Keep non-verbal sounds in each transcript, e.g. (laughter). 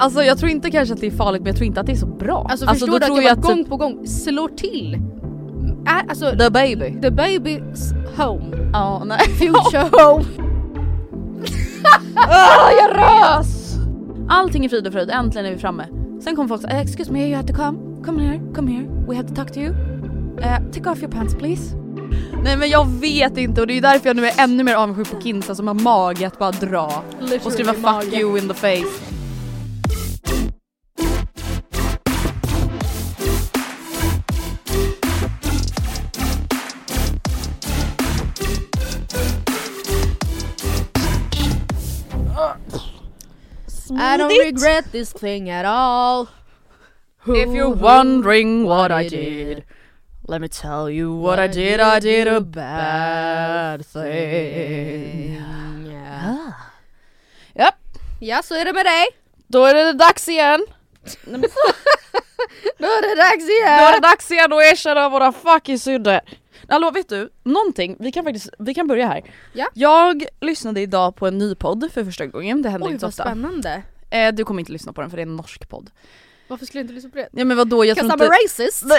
Alltså jag tror inte kanske att det är farligt men jag tror inte att det är så bra. Alltså, alltså förstår du tror att jag bara gång på gång slår till? Är, alltså, The baby. the baby's home. Ja, nej. (laughs) Future (laughs) home. (laughs) Ah, jag rös! Allting är frid och fröjd, äntligen är vi framme. Sen kommer folk säga excuse me you have to come, come here, come here, we have to talk to you. Uh, take off your pants please. Nej men jag vet inte och det är därför jag nu är ännu mer avundsjuk på Kinsa som har mage att bara dra och skriva fuck you in the face. I don't regret this thing at all. If you're wondering what I did Let me tell you what I did, I did a bad thing Yeah. (sighs) Japp, Ja, så är det med dig. då är er det dags igen! Då (laughs) är er det dags Då är igen. det dags igen att erkänna våra fucking synder! Hallå vet du, någonting, vi kan faktiskt, vi kan börja här. Ja. Jag lyssnade idag på en ny podd för första gången, det händer Oj inte så vad ofta. spännande. Eh, du kommer inte lyssna på den för det är en norsk podd. Varför skulle jag inte lyssna på det? Ja men vadå, jag tror inte... racist. (laughs)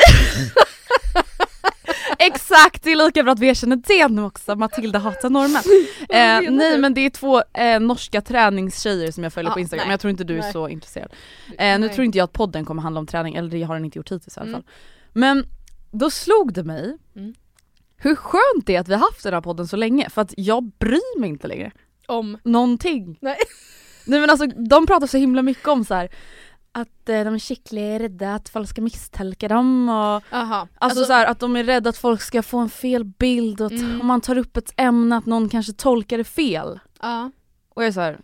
Exakt, det är lika bra att vi erkänner det nu också, Matilda hatar norrmän. (laughs) Eh, nej men det är två eh, norska träningstjejer som jag följer Ja, på instagram, men jag tror inte du är Nej. så intresserad. Eh, nu tror inte jag att podden kommer handla om träning, eller det har den inte gjort hittills i alla Mm. fall. Men då slog det mig Mm. Hur skönt det är att vi har haft den här podden så länge, för att jag bryr mig inte längre. Om. Någonting. Nej. (laughs) Nej men alltså de pratar så himla mycket om så här att eh, de är skickliga, är rädda att folk ska misstolka dem och Aha. Alltså, så här, att de är rädda att folk ska få en fel bild och att Mm. om man tar upp ett ämne att någon kanske tolkar det fel. Ja. Och jag är så här,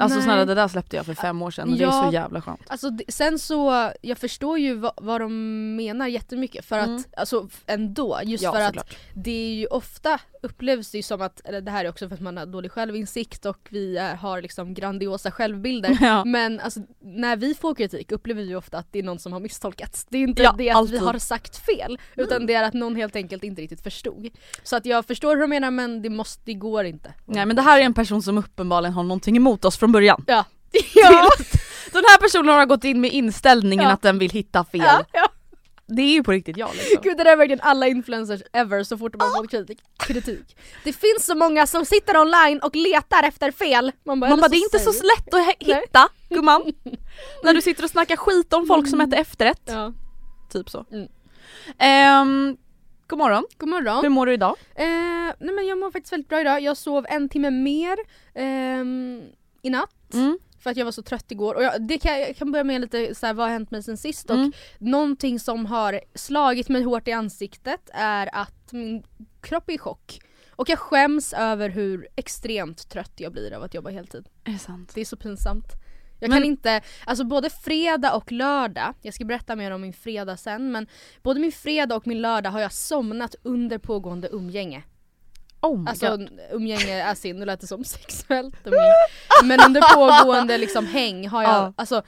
alltså Nej. snälla det där släppte jag för fem år sedan och det är Ja. så jävla skönt. Alltså sen så, jag förstår ju vad, vad de menar jättemycket för att, Mm. alltså f- ändå, just Ja för att såklart. det är ju ofta upplevs det ju som att, eller det här är också för att man har dålig självinsikt och vi är, har liksom grandiosa självbilder. (laughs) Ja. Men alltså, när vi får kritik upplever vi ju ofta att det är någon som har misstolkats. Det är inte Ja, det att alltid. vi har sagt fel utan det är att någon helt enkelt inte riktigt förstod. Så att jag förstår hur de menar men det, måste, det går inte. Nej men det här är en person som uppenbarligen har någonting emot oss från början. Ja. (laughs) ja. Den här personen har gått in med inställningen Ja. att den vill hitta fel. ja, ja. Det är ju på riktigt jag liksom. Gud det där är verkligen alla influencers ever så fort de har fått kritik. kritik. Det finns så många som sitter online och letar efter fel. Man bara, Man bara det är inte så lätt att hitta gumman. (laughs) När du sitter och snackar skit om folk som äter efterrätt. Ja. Typ så. Mm. Ehm, god morgon, God morgon. hur mår du idag? Eh, nej men jag mår faktiskt väldigt bra idag. Jag sov en timme mer ehm, i natt. Mm. För att jag var så trött igår. Och jag, det kan, jag kan börja med lite så här, vad har hänt mig sen sist. Mm. Och någonting som har slagit mig hårt i ansiktet är att min kropp är i chock. Och jag skäms över hur extremt trött jag blir av att jobba heltid. Är det sant? Det är så pinsamt. Jag Men- kan inte, alltså både fredag och lördag, jag ska berätta mer om min fredag sen men både min fredag och min lördag har jag somnat under pågående umgänge. Oh Alltså god. umgänge as in, nu lät det som sexuellt umgänge. Men under pågående liksom häng har jag, Ja. alltså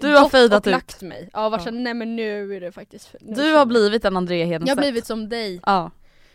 Du har fejdat ut. lagt mig. Ja, varit Ja. nej men nu är det faktiskt... Du har blivit en Andrea Hedenstedt. Jag har blivit som dig. Ja.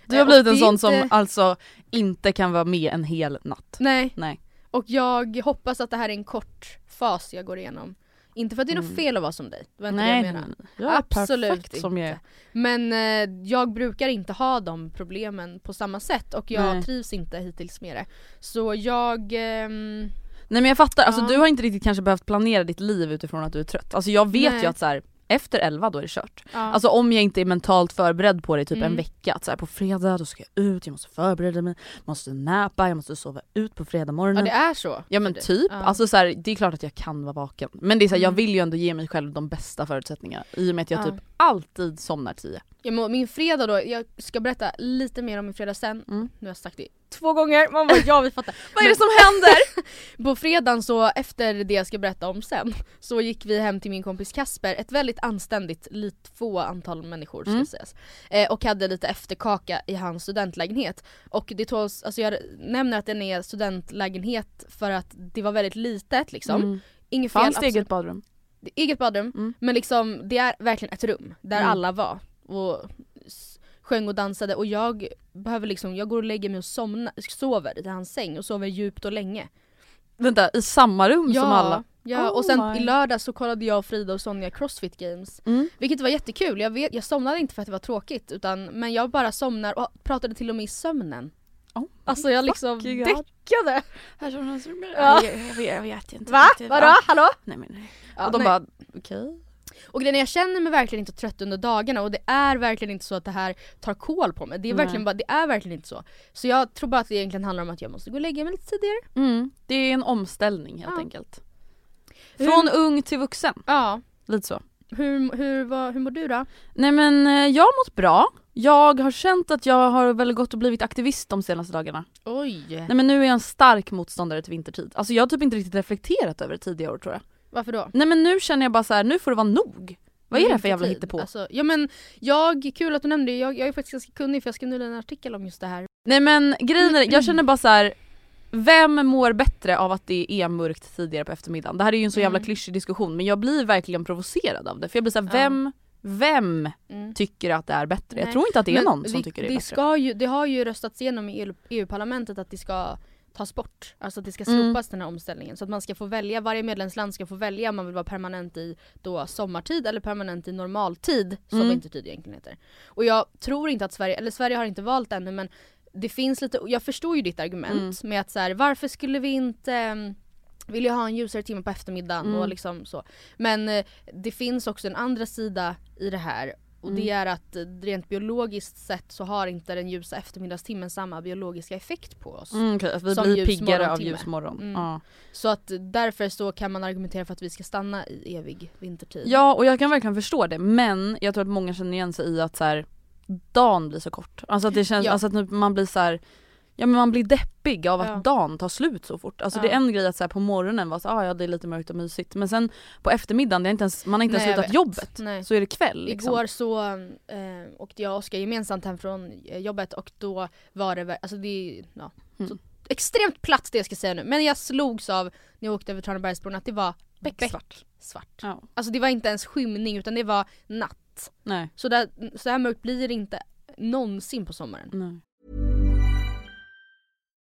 Du har och blivit en är sån som inte- alltså inte kan vara med en hel natt. Nej, Nej. och jag hoppas att det här är en kort fas jag går igenom. Inte för att det är något Mm. fel att vara som dig, det var inte Nej, det jag menade. Jag är Absolut perfekt som jag är. inte. Men eh, jag brukar inte ha de problemen på samma sätt och jag Nej. trivs inte hittills med det. Så jag... ehm, Nej men jag fattar, alltså Ja. du har inte riktigt kanske behövt planera ditt liv utifrån att du är trött. Alltså jag vet Nej. ju att så här, efter 11 då är det kört. ja. Alltså om jag inte är mentalt förberedd på det i typ en Mm. vecka, att så här, på fredag då ska jag ut, jag måste förbereda mig, måste näpa, jag måste sova ut på fredag ja morgonen. det är så. Ja men typ, Ja. alltså så här, det är klart att jag kan vara vaken. Men det är så här, jag Mm. vill ju ändå ge mig själv de bästa förutsättningarna i och med att jag Ja. typ alltid somnar 10. Ja, min fredag då, jag ska berätta lite mer om min fredag sen. Mm. Nu har jag sagt det två gånger, man bara ja vi fattar. (laughs) Vad är det som händer? (laughs) På fredagen så, efter det jag ska berätta om sen, så gick vi hem till min kompis Kasper, ett väldigt anständigt, lite få antal människor ska Mm. sägas. Eh, och hade lite efterkaka i hans studentlägenhet. Och det tåls, alltså jag nämner att den är studentlägenhet för att det var väldigt litet liksom. Mm. Inget fel, Fanns det eget badrum? eget badrum, Mm. men liksom det är verkligen ett rum där Mm. alla var. Och sjöng och dansade och jag behöver liksom, jag går och lägger mig och somnar, sover i hans säng och sover djupt och länge. Vänta, i samma rum som alla? Ja, Oh och sen my. i lördag så kollade jag, Frida och Sonja Crossfit Games. Mm. Vilket var jättekul, jag, vet, jag somnade inte för att det var tråkigt utan, men jag bara somnar och pratade till och med i sömnen. Oh, Alltså jag liksom fucking God. däckade. Ja. Ja. Jag, jag, jag vet inte Va? Vadå? Ja. Hallå? Nej, men, nej. Ja, och de nej. bara okej. Och är, jag känner mig verkligen inte trött under dagarna och det är verkligen inte så att det här tar koll på mig. Det är, Nej. verkligen bara, det är verkligen inte så. Så jag tror bara att det egentligen handlar om att jag måste gå och lägga mig lite tidigare. Mm. Det är en omställning helt Ja. enkelt. Från ung till vuxen, Ja. lite så. Hur, hur, vad, hur mår du då? Nej men eh, jag har mått bra. Jag har känt att jag har väl gått och blivit aktivist de senaste dagarna. Oj! Nej men nu är jag en stark motståndare till vintertid. Alltså jag har typ inte riktigt reflekterat över det tidigare år tror jag. Varför då? Nej men nu känner jag bara så här: nu får det vara nog. Vad är det här för jävla Vintertid. hittepå? Alltså, ja men jag, kul att du nämnde det, jag, jag är faktiskt ganska kunnig för jag skrev en artikel om just det här. Nej men grejen är, jag känner bara så här. Vem mår bättre av att det är mörkt tidigare på eftermiddagen? Det här är ju en så jävla Mm. klyschig diskussion men jag blir verkligen provocerad av det. För jag blir såhär, Ja. vem, vem Mm. tycker att det är bättre? Jag Nej, tror inte att det är Men någon som det, tycker det är det bättre. Ska ju, det har ju röstats igenom i EU- EU-parlamentet att det ska tas bort. Alltså att det ska Mm. slopas den här omställningen. Så att man ska få välja, varje medlemsland ska få välja om man vill vara permanent i då sommartid eller permanent i normaltid, som Mm. vintertid egentligen heter. Och jag tror inte att Sverige, eller Sverige har inte valt ännu men det finns lite, jag förstår ju ditt argument Mm. med att så här, varför skulle vi inte mm, vill jag ha en ljusare timme på eftermiddagen Mm. och liksom så. Men eh, det finns också en andra sida i det här och det Mm. är att eh, rent biologiskt sett så har inte den ljusa eftermiddagstimmen samma biologiska effekt på oss. Mm, att vi Som blir piggare av ljusmorgon. Mm. Ja. Så att därför så kan man argumentera för att vi ska stanna i evig vintertid. ja och jag kan verkligen förstå det men jag tror att många känner igen sig i att så här, dagen blir så kort. Alltså att det känns, Ja. alltså att man blir så här. Ja men man blir deppig av att Ja. dagen tar slut så fort. Alltså Ja. det är en grej att så här, på morgonen vara så ah, ja det är lite mörkt och mysigt men sen på eftermiddagen, det är inte ens, man har inte ens slutat jobbet. Nej. Så är det kväll liksom. Igår så eh, åkte jag och Oskar gemensamt hem från eh, jobbet och då var det, alltså det ja, Mm. så extremt platt det jag ska säga nu. Men jag slogs av när jag åkte över Tranebergsbron att det var Becksvart. svart. Ja. Alltså det var inte ens skymning utan det var natt. Nej. Så, där, så här mörkt blir det inte någonsin på sommaren. Nej.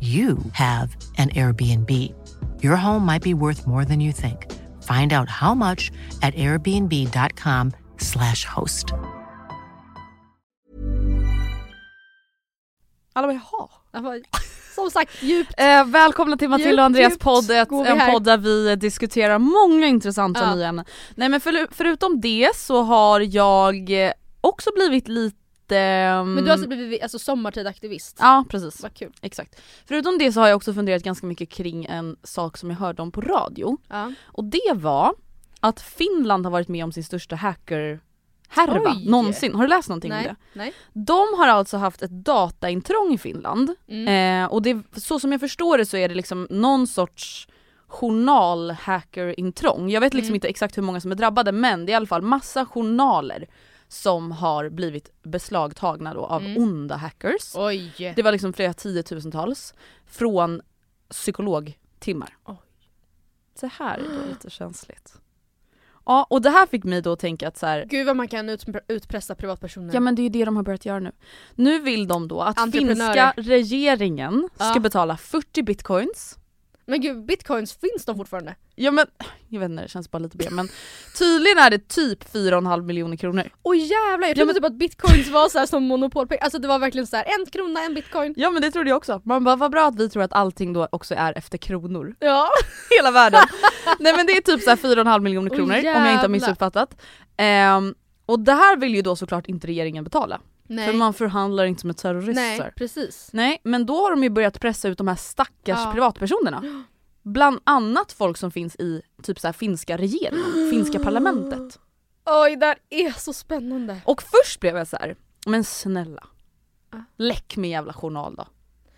you have an Airbnb. Your home might be worth more than you think. Find out how much at airbnb.com/slash host. Alla bara jaha. Som sagt, djupt. Eh, välkomna till Matilda och Andreas djupt podd, ett, en podd där vi diskuterar många intressanta Ja. nya ämnen. Nej men för, förutom det så har jag också blivit lite... Men du har alltså blivit alltså, sommartidaktivist. Ja precis, Vad kul. exakt. Förutom det så har jag också funderat ganska mycket kring en sak som jag hörde om på radio. Ja. Och det var att Finland har varit med om sin största hacker härva Oj. någonsin. Har du läst någonting om Nej. det? Nej. De har alltså haft ett dataintrång i Finland Mm. eh, och det, så som jag förstår det så är det liksom någon sorts journalhackerintrång. Jag vet liksom Mm. inte exakt hur många som är drabbade men det är i alla fall massa journaler som har blivit beslagtagna då av Mm. onda hackers. Oj. Det var liksom flera tiotusentals från psykologtimmar. Oj. Så här är det lite känsligt. Ja och det här fick mig då att tänka att så här, Gud vad man kan ut, utpressa privatpersoner. Ja men det är ju det de har börjat göra nu. Nu vill de då att finska regeringen ska Ja. betala 40 bitcoins. Men gud, bitcoins, finns de fortfarande? Ja men, jag vet inte det känns bara lite B men tydligen är det typ 4,5 miljoner kronor. Oj jävlar, jag Ja, trodde men- typ att bitcoins var så här som monopolpengar, alltså det var verkligen så här en krona, en bitcoin. Ja men det trodde jag också. Man bara vad bra att vi tror att allting då också är efter kronor. Ja. (laughs) Hela världen. Nej men det är typ så här 4,5 miljoner Oj, kronor om jag inte har missuppfattat. Ehm, och det här vill ju då såklart inte regeringen betala. Nej. För man förhandlar inte med terrorister. Nej, precis. Nej, men då har de ju börjat pressa ut de här stackars Ja. privatpersonerna. Bland annat folk som finns i typ så här finska regeringen, finska parlamentet. Oj, det här är så spännande. Och först blev jag så här, men snälla. Läck min jävla journal då.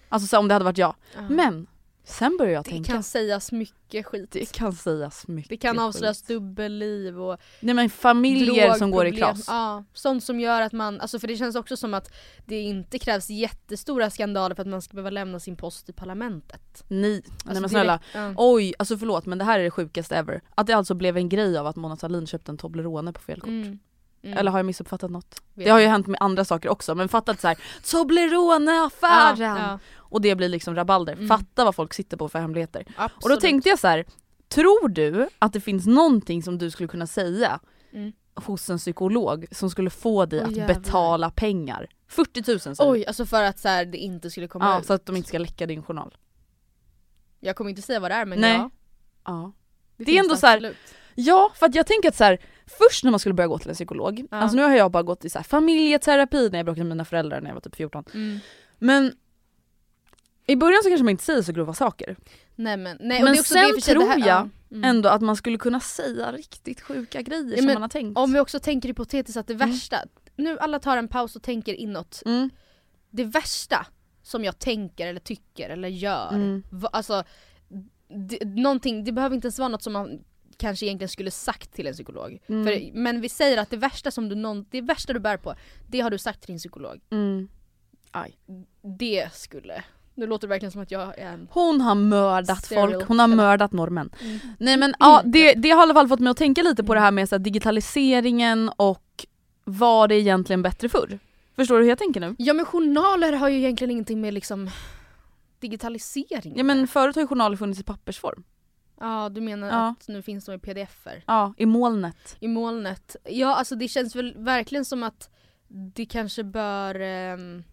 Alltså så här, om det hade varit jag. Ja. Men sen började jag det tänka, kan sägas mycket skit. det kan sägas mycket Det kan avslöjas dubbelliv och Nej men familjer som går i kras. Ja, sånt som gör att man, alltså för det känns också som att det inte krävs jättestora skandaler för att man ska behöva lämna sin post i parlamentet. Nej, nej Alltså men snälla. direkt- ja. Oj, alltså förlåt men det här är det sjukaste ever. Att det alltså blev en grej av att Mona Sahlin köpte en Toblerone på fel kort. Mm. Mm. Eller har jag missuppfattat något? Vet Det har ju hänt med andra saker också men fatta att så här, Toblerone-affären! Ja, Och det blir liksom rabalder. Mm. Fatta vad folk sitter på för hemligheter. ja, Och då absolut. tänkte jag så här, tror du att det finns någonting som du skulle kunna säga Mm. hos en psykolog som skulle få dig Oj, att jävlar. betala pengar? 40 000 säger vi. Oj, alltså för att så här, det inte skulle komma Ja, ut. så att de inte ska läcka din journal. Jag kommer inte säga vad det är men Nej. ja. Ja. Det, Det är ändå så här- absolut. Ja, för att jag tänker att så här, först när man skulle börja gå till en psykolog, Ja. alltså nu har jag bara gått i så här familjeterapi när jag bråkade med mina föräldrar när jag var typ 14. Mm. Men i början så kanske man inte säger så grova saker. Nej men, nej, Men sen tror här, jag ja. Mm. Ändå att man skulle kunna säga riktigt sjuka grejer Ja, som men man har tänkt. Om vi också tänker hypotetiskt att det värsta, nu alla tar en paus och tänker inåt. Mm. Det värsta som jag tänker eller tycker eller gör, Mm. alltså det, någonting, det behöver inte ens vara något som man kanske egentligen skulle sagt till en psykolog. Mm. För, men vi säger att det värsta som du någon, det värsta du bär på, det har du sagt till din psykolog. Mm. Aj. Det skulle, nu låter det verkligen som att jag är en Hon har mördat folk, hon har mördat norrmän. Mm. Nej men ja, det, det har i alla fall fått mig att tänka lite på det här med så här, digitaliseringen och var det egentligen bättre förr? Förstår du hur jag tänker nu? Ja men journaler har ju egentligen ingenting med liksom digitalisering Ja men förut har ju journaler funnits i pappersform. Ja du menar Ja. att nu finns de i pdf-er Ja, i molnet. i molnet. Ja alltså det känns väl verkligen som att det kanske bör ehm,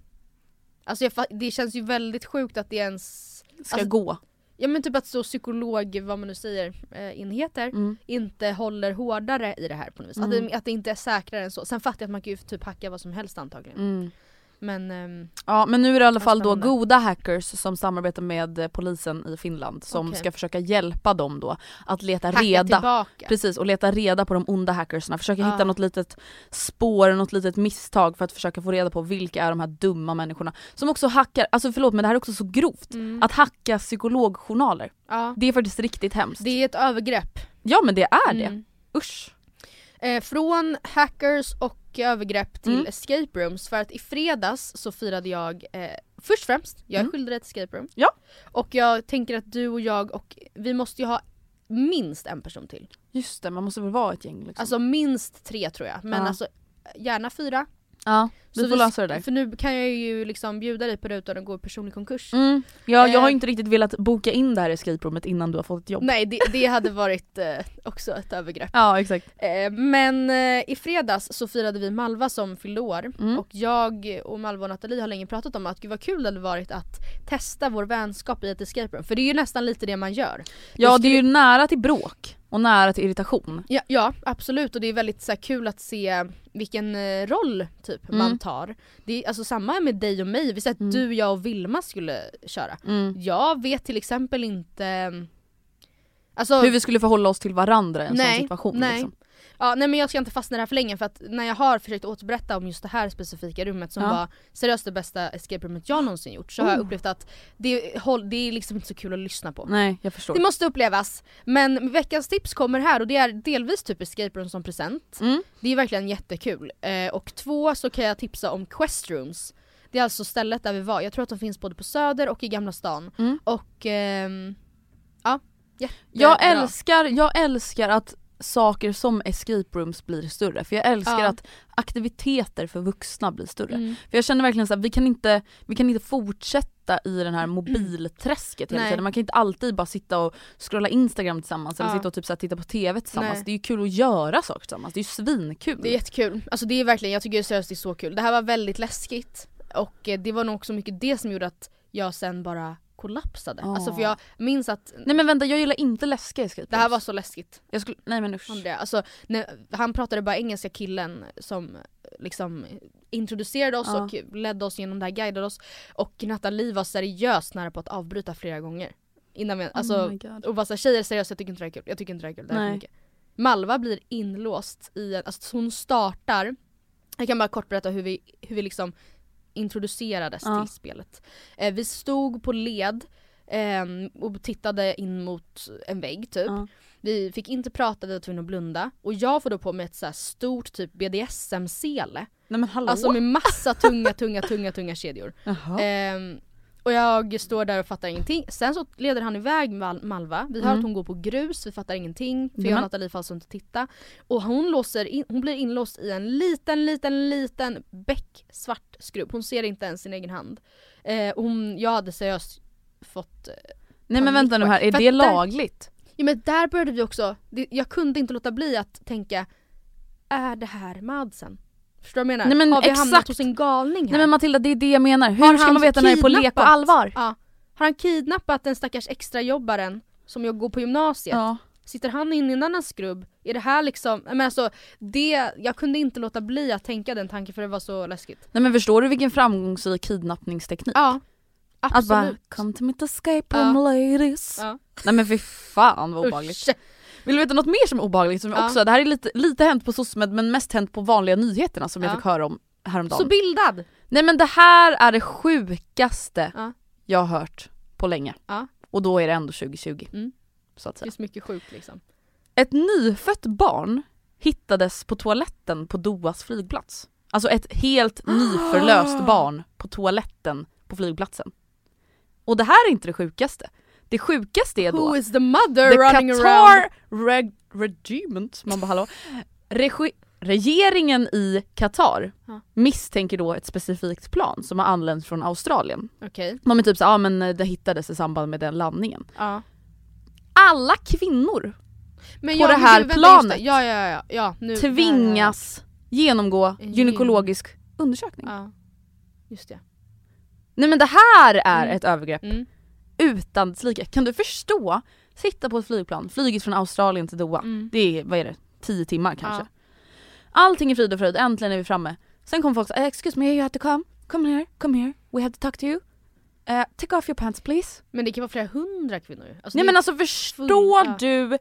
Alltså jag, det känns ju väldigt sjukt att det ens Ska Alltså- gå. Ja men typ att så psykolog, vad man nu säger, eh, enheter Mm. inte håller hårdare i det här på något vis. Mm. Att, det, att det inte är säkrare än så. Sen fattar jag att man kan ju typ hacka vad som helst antagligen. Mm. Men ehm, Ja men nu är det i alla fall då goda hackers som samarbetar med eh, polisen i Finland som Okej. ska försöka hjälpa dem då att leta hacka reda tillbaka. Precis, och leta reda på de onda hackersna, försöka Ja. hitta något litet spår, något litet misstag för att försöka få reda på vilka är de här dumma människorna som också hackar, alltså förlåt men det här är också så grovt, Mm. att hacka psykologjournaler. ja. Det är faktiskt riktigt hemskt. Det är ett övergrepp. Ja men det är det, Mm. usch. Eh, från hackers och övergrepp till Mm. escape rooms för att i fredags så firade jag eh, Först och främst, jag är Mm. skyldig dig ett escape room. Ja. Och jag tänker att du och jag och vi måste ju ha minst en person till. Just det, man måste väl vara ett gäng liksom. Alltså minst tre tror jag, men Ja. alltså gärna fyra. Ja, vi Så får lösa det där. För nu kan jag ju liksom bjuda dig på det utan att gå i personlig konkurs. Mm. Ja, jag har Eh. ju inte riktigt velat boka in det här escape roomet innan du har fått ett jobb. Nej det, det hade varit eh, också ett övergrepp. Ja exakt. Eh, men eh, i fredags så firade vi Malva som fyllde år Mm. och jag och Malva och Nathalie har länge pratat om att gud vad kul det hade varit att testa vår vänskap i ett escape room. För det är ju nästan lite det man gör. Ja Jag det är ju skulle- nära till bråk och nära till irritation. Ja, ja absolut och det är väldigt så här, kul att se vilken eh, roll typ Mm. man tar. Det är alltså samma med dig och mig, vi säger att Mm. du, jag och Vilma skulle köra. Mm. Jag vet till exempel inte Alltså, Hur vi skulle förhålla oss till varandra i en Nej, sån situation. nej. Liksom. Ja, nej men jag ska inte fastna i det här för länge för att när jag har försökt återberätta om just det här specifika rummet som Ja. var seriöst det bästa escape rummet jag någonsin gjort så har jag Oh. upplevt att det, det är liksom inte så kul att lyssna på. Nej jag förstår. Det måste upplevas. Men veckans tips kommer här och det är delvis typ escape room som present. Mm. Det är verkligen jättekul. Eh, och två så kan jag tipsa om Quest Rooms. Det är alltså stället där vi var. Jag tror att de finns både på Söder och i Gamla stan. Mm. Och ehm, ja, jättebra. Jag älskar, jag älskar att saker som escape rooms blir större. För jag älskar Ja. att aktiviteter för vuxna blir större. Mm. För jag känner verkligen så att vi kan inte, vi kan inte fortsätta i den här mobilträsket hela Nej. tiden. Man kan inte alltid bara sitta och scrolla instagram tillsammans eller Ja. sitta och typ så här, titta på tv tillsammans. Nej. Det är ju kul att göra saker tillsammans, det är ju svinkul. Det är jättekul. Alltså det är verkligen, jag tycker seriöst det är så kul. Det här var väldigt läskigt. Och eh, det var nog också mycket det som gjorde att jag sen bara kollapsade. Ja. Alltså för jag minns att Nej men vänta, jag gillar inte läskiga escape det här var så läskigt. jag skulle, Nej men usch. Alltså, när, han pratade bara engelska killen som liksom introducerade oss Ja. och ledde oss genom det här, guidade oss. Och Nathalie var seriöst nära på att avbryta flera gånger. Innan vi, alltså, oh God. och bara såhär tjejer seriöst jag tycker inte det är kul, jag tycker inte det är kul, det här är för mycket. Malva blir inlåst i en, alltså hon startar, jag kan bara kort berätta hur vi, hur vi liksom introducerades Ja. till spelet. Eh, vi stod på led ehm, och tittade in mot en vägg typ. Ja. Vi fick inte prata, vi var tvungna att blunda. Och jag får då på mig ett så stort typ BDSM-sele. Alltså med massa tunga, tunga, tunga, tunga kedjor. Jaha. Och jag står där och fattar ingenting. Sen så leder han iväg Mal- Malva. Vi hör Mm. att hon går på grus, vi fattar ingenting. För jag Nämen. och Nathalie får alltså inte titta. Och hon, låser in, hon blir inlåst i en liten, liten, liten becksvart skrubb. Hon ser inte ens sin egen hand. Eh, hon, jag hade seriöst fått eh, Nej men vänta nu här, är det att där- lagligt? Ja men där började vi också, det, jag kunde inte låta bli att tänka Är det här Madsen? Förstår du vad jag menar? Nej, men Har vi hamnat exakt. hos en galning här? Nej men Matilda det är det jag menar, hur Har ska man veta när det är på lek och allvar? Ja. Har han kidnappat den stackars extrajobbaren som jag går på gymnasiet? Ja. Sitter han inne i en annan skrubb? Är det här liksom, men alltså det, jag kunde inte låta bli att tänka den tanken för det var så läskigt. Nej men förstår du vilken framgångsrik kidnappningsteknik? Ja, Att bara absolut. come to meet escape Ja. room ladies. Ja. Nej men fy fan vad obehagligt. Usch. Vill du veta något mer som är obehagligt? Som Ja. också, det här är lite, lite hänt på SOSMED men mest hänt på vanliga nyheterna som jag Ja. fick höra om häromdagen. Så bildad! Nej men det här är det sjukaste Ja. jag har hört på länge. Och då är det ändå 2020. Mm. Så att Det säga. är så mycket sjukt liksom. Ett nyfött barn hittades på toaletten på Dohas flygplats. Alltså ett helt (gasps) nyförlöst barn på toaletten på flygplatsen. Och det här är inte det sjukaste. Det sjukaste är då Who is the mother The running around? Qatar Reg Regiment, man bara hallå. Regi regeringen i Qatar Ja. misstänker då ett specifikt plan som har anlänt från Australien. Okej, De är typ såhär, ja men det hittades i samband med den landningen. ja. Alla kvinnor Men På ja, det men här vänta, just det. planet Ja, ja, ja. ja nu, tvingas genomgå En gynekologisk undersökning. Just det. Nej men det här är Mm. ett övergrepp Mm. Utan dess like. Kan du förstå? Sitta på ett flygplan, flyget från Australien till Doha. Mm. Det är, vad är det, 10 timmar kanske. Ja. Allting är frid och fröjd, äntligen är vi framme. Sen kommer folk säga excuse me you have to come. come here, come here, we have to talk to you. Eh, take off your pants please. Men det kan vara flera hundra kvinnor. Alltså, Nej men alltså förstår full- ja. du?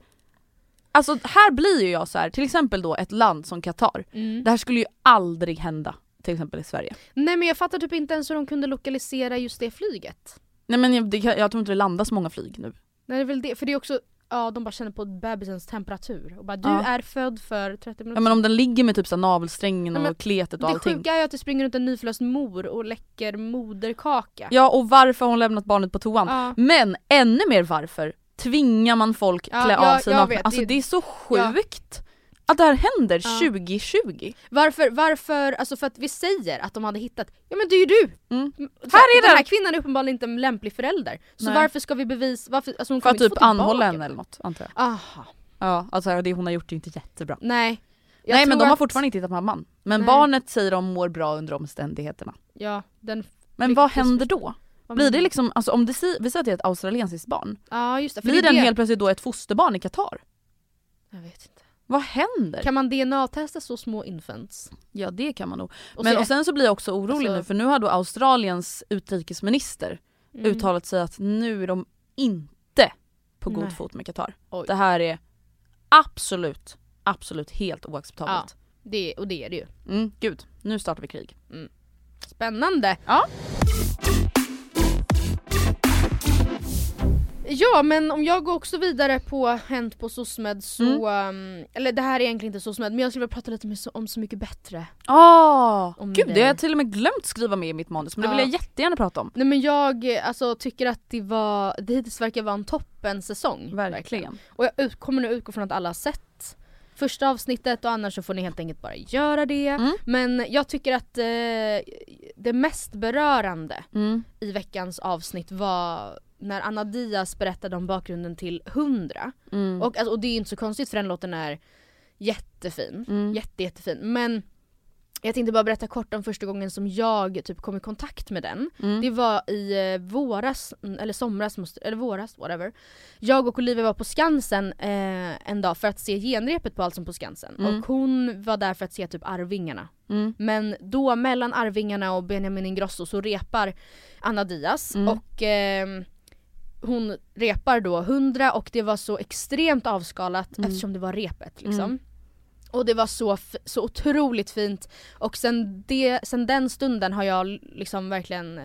Alltså här blir ju jag så här, till exempel då ett land som Qatar. Mm. Det här skulle ju aldrig hända till exempel i Sverige. Nej men jag fattar typ inte ens hur de kunde lokalisera just det flyget. Nej men jag, det, jag tror inte det landar så många flyg nu. Nej det är väl det, för det är också, ja de bara känner på bebisens temperatur och bara du Ja. är född för 30 minuter Ja men om den ligger med typ så navelsträngen Nej, och kletet och Det allting. sjuka är ju att det springer runt en nyförlöst mor och läcker moderkaka. Ja och varför har hon lämnat barnet på toan? Ja. Men ännu mer varför tvingar man folk klä ja, av sig jag vet, Alltså det- det är så Ja. sjukt att det här händer Ja. 2020. Varför, varför, alltså för att vi säger att de hade hittat, ja men det är ju du! Mm. Så Här är Den den! här kvinnan är uppenbarligen inte en lämplig förälder. Så Nej. varför ska vi bevisa, varför, alltså hon För att typ anhålla henne eller något antar jag. Aha. Ja alltså det hon har gjort är inte jättebra. Nej. Nej men de har att- fortfarande inte hittat mamman. Men Nej. barnet säger de mår bra under omständigheterna. Ja, den... Men vad händer då? Blir det liksom, alltså om det, vi säger att det är ett australiensiskt barn. Ja just det, Blir det den helt plötsligt då ett fosterbarn i Qatar? Jag vet inte. Vad händer? Kan man DNA-testa så små infants? Ja det kan man nog. Och Men och sen så blir jag också orolig Alltså- nu för nu har då Australiens utrikesminister Mm. uttalat sig att nu är de inte på god Nej. fot med Qatar. Oj. Det här är absolut, absolut helt oacceptabelt. Det, och det är det ju. Mm, gud, nu startar vi krig. Spännande! Ja. Ja men om jag går också vidare på Hänt på SOSMED så, Mm. um, eller det här är egentligen inte SOSMED men jag skulle vilja prata lite med, om Så mycket bättre. Åh! Om gud det. det har jag till och med glömt skriva med i mitt manus men det vill Ja. jag jättegärna prata om. Nej men jag alltså, tycker att det var, det hittills verkar vara en toppen säsong. Verkligen. Och jag ut, kommer nu utgå från att alla har sett första avsnittet och annars så får ni helt enkelt bara göra det. Mm. Men jag tycker att eh, det mest berörande Mm. i veckans avsnitt var när Anna Diaz berättade om bakgrunden till 100. Mm. Och, alltså, och det är ju inte så konstigt för den låten är jättefin. Mm. Jätte, jättefin. Men jag tänkte bara berätta kort om första gången som jag typ kom i kontakt med den. Mm. Det var i eh, våras, eller somras, måste, eller våras, whatever. Jag och Olivia var på Skansen eh, en dag för att se genrepet på Allsång på Skansen. Mm. Och hon var där för att se typ Arvingarna. Mm. Men då mellan Arvingarna och Benjamin Ingrosso så repar Anna Diaz Mm. och ehm, hon repar då 100 och det var så extremt avskalat Mm. eftersom det var repet liksom. Mm. Och det var så, så otroligt fint och sen, det, sen den stunden har jag liksom verkligen eh,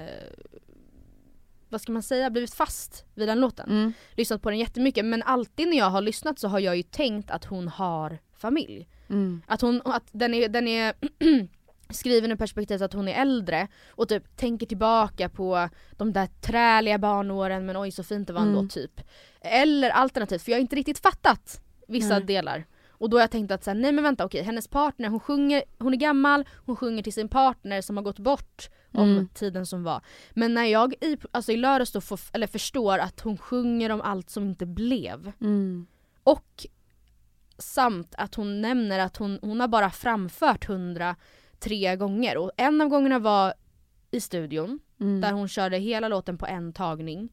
vad ska man säga, blivit fast vid den låten. Mm. Lyssnat på den jättemycket men alltid när jag har lyssnat så har jag ju tänkt att hon har familj. Mm. Att, hon, att den är, den är (clears throat) skriven ur perspektivet att hon är äldre och typ tänker tillbaka på de där träliga barnåren men oj så fint det var ändå Mm. typ. Eller alternativt, för jag har inte riktigt fattat vissa Nej. delar. Och då har jag tänkt att så här, nej men vänta okej, hennes partner, hon sjunger, hon är gammal, hon sjunger till sin partner som har gått bort om Mm. tiden som var. Men när jag i, alltså i lördags då får, eller förstår att hon sjunger om allt som inte blev Mm. och samt att hon nämner att hon, hon har bara framfört 100 tre gånger och en av gångerna var i studion Mm. där hon körde hela låten på en tagning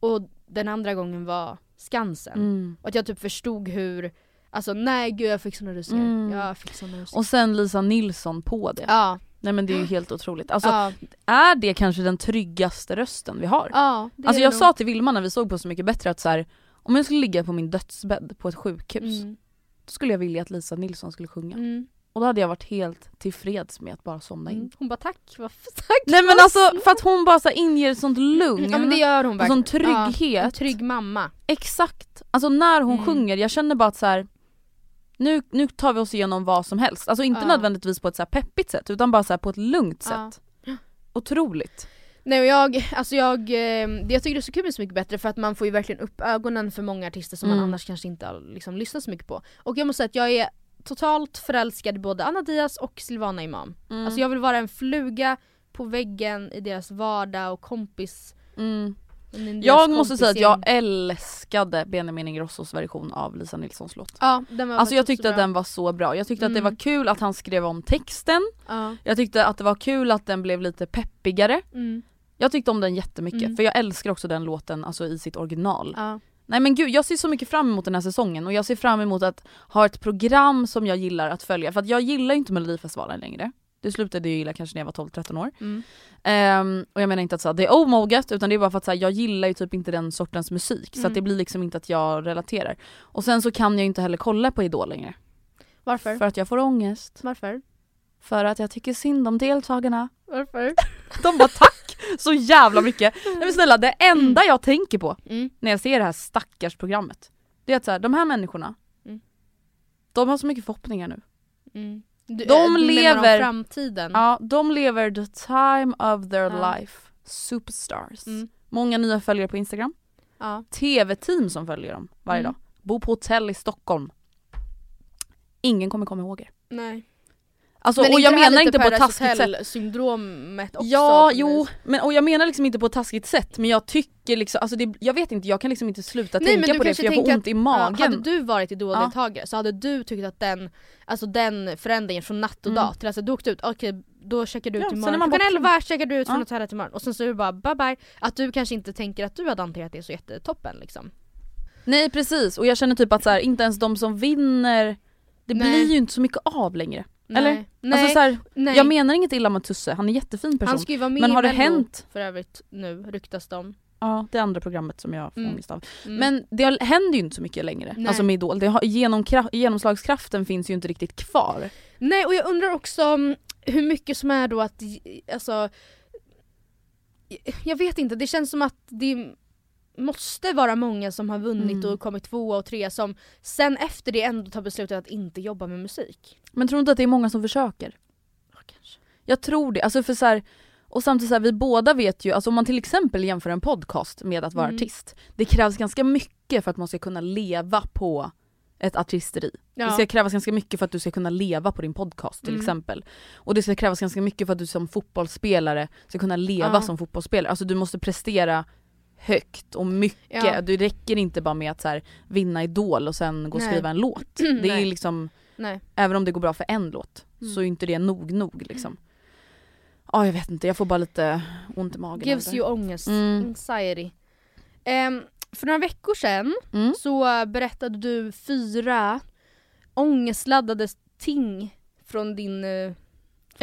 och den andra gången var Skansen. Mm. Och att jag typ förstod hur, alltså nej gud jag fick såna rysningar. Mm. Jag fick såna rysningar. Och sen Lisa Nilsson på det. ja, Nej men det är ju helt otroligt. Alltså ja, är det kanske den tryggaste rösten vi har? ja, Alltså jag nog. sa till Vilma när vi såg på Så mycket bättre att så här, om jag skulle ligga på min dödsbädd på ett sjukhus, mm, då skulle jag vilja att Lisa Nilsson skulle sjunga. mm, Och då hade jag varit helt tillfreds med att bara somna in. mm. Hon bara tack, vad (laughs) tack Nej men alltså snällt." för att hon bara så inger ett sånt lugn. Ja men det gör hon och sån verkligen. Ja, trygghet. en trygg mamma. Exakt. Alltså när hon Mm. sjunger, jag känner bara att så här. Nu, nu tar vi oss igenom vad som helst. Alltså inte Ja. nödvändigtvis på ett så här peppigt sätt utan bara så här på ett lugnt Ja. sätt. Otroligt. Nej och jag, alltså jag, eh, det jag tycker det är så kul med Så mycket bättre för att man får ju verkligen upp ögonen för många artister som Mm. man annars kanske inte har liksom lyssnat så mycket på. Och jag måste säga att jag är totalt förälskad i både Anna Diaz och Silvana Imam. Mm. Alltså jag vill vara en fluga på väggen i deras vardag och kompis Mm. Jag måste säga att jag älskade Benjamin Ingrossos version av Lisa Nilssons låt. Ja, den var Alltså jag tyckte att den var så bra. Jag tyckte att det Mm. var kul att han skrev om texten. Ja. Jag tyckte att det var kul att den blev lite peppigare. Mm. Jag tyckte om den jättemycket Mm. för jag älskar också den låten alltså i sitt original. Ja. Nej men gud jag ser så mycket fram emot den här säsongen och jag ser fram emot att ha ett program som jag gillar att följa för att jag gillar ju inte melodifestivalen längre. Det slutade jag gilla kanske när jag var 12-13 år. Mm. Ehm, och jag menar inte att så, det är omoget utan det är bara för att så jag gillar ju typ inte den sortens musik så Mm. att det blir liksom inte att jag relaterar. Och sen så kan jag inte heller kolla på Idol längre. Varför? För att jag får ångest. Varför? För att jag tycker synd om deltagarna. Varför? (laughs) De bara tack så jävla mycket. (laughs) Nej men snälla det enda jag tänker på Mm. när jag ser det här stackars programmet. Det är att så här, de här människorna, Mm. de har så mycket förhoppningar nu. Mm. Du, De äh, du lever- framtiden? Ja, de lever the time of their Ja. life. Superstars. Mm. Många nya följare på Instagram. Ja. TV-team som följer dem varje Mm. dag. Bo på hotell i Stockholm. Ingen kommer komma ihåg er. Nej. Alltså, Men och jag menar inte på ett taskigt sätt. Hotel-syndromet också? Ja, jo, men, och jag menar liksom inte på ett taskigt sätt men jag tycker liksom, alltså det, jag vet inte, jag kan liksom inte sluta Nej, tänka på det för jag får ont i Ja, magen. hade du varit idoldeltagare så hade du tyckt att den, alltså den förändringen från natt och Mm. dag till att du åkte ut, okej då checkar du ut Ja, imorgon, klockan bortglömd. 11 checkar du ut från Ja. hotellet imorgon och sen så är du bara bye bye. Att du kanske inte tänker att du hade hanterat det så jättetoppen liksom. Nej precis, och jag känner typ att så här, inte ens de som vinner, det Nej. blir ju inte så mycket av längre. Eller? Nej. Nej. Alltså så här, nej. jag menar inget illa med Tusse, han är en jättefin person. Han ska ju vara med men har det hänt? för övrigt nu ryktas det om. Ja, det andra programmet som jag får Mm. ångest av. Mm. Men det händer ju inte så mycket längre, Nej. alltså med Idol. Det har, genomkra- genomslagskraften finns ju inte riktigt kvar. Nej och jag undrar också mm, hur mycket som är då att, alltså Jag vet inte, det känns som att det måste vara många som har vunnit Mm. och kommit tvåa och trea som sen efter det ändå tar beslutet att inte jobba med musik. Men tror du inte att det är många som försöker? Jag tror det, alltså för så här, och samtidigt så här, vi båda vet ju, alltså om man till exempel jämför en podcast med att vara Mm. artist. Det krävs ganska mycket för att man ska kunna leva på ett artisteri. Ja. Det ska krävas ganska mycket för att du ska kunna leva på din podcast till Mm. exempel. Och det ska krävas ganska mycket för att du som fotbollsspelare ska kunna leva Ja. som fotbollsspelare. Alltså du måste prestera högt och mycket. Ja. Det räcker inte bara med att så här, vinna Idol och sen gå och skriva en låt. (clears throat) Det är liksom, Nej. även om det går bra för en låt Mm. så är inte det nog nog liksom. Ja jag vet inte, jag får bara lite ont i magen. Gives you ångest, Mm. anxiety. Ehm, för några veckor sedan Mm. så berättade du fyra ångestladdade ting från din ditt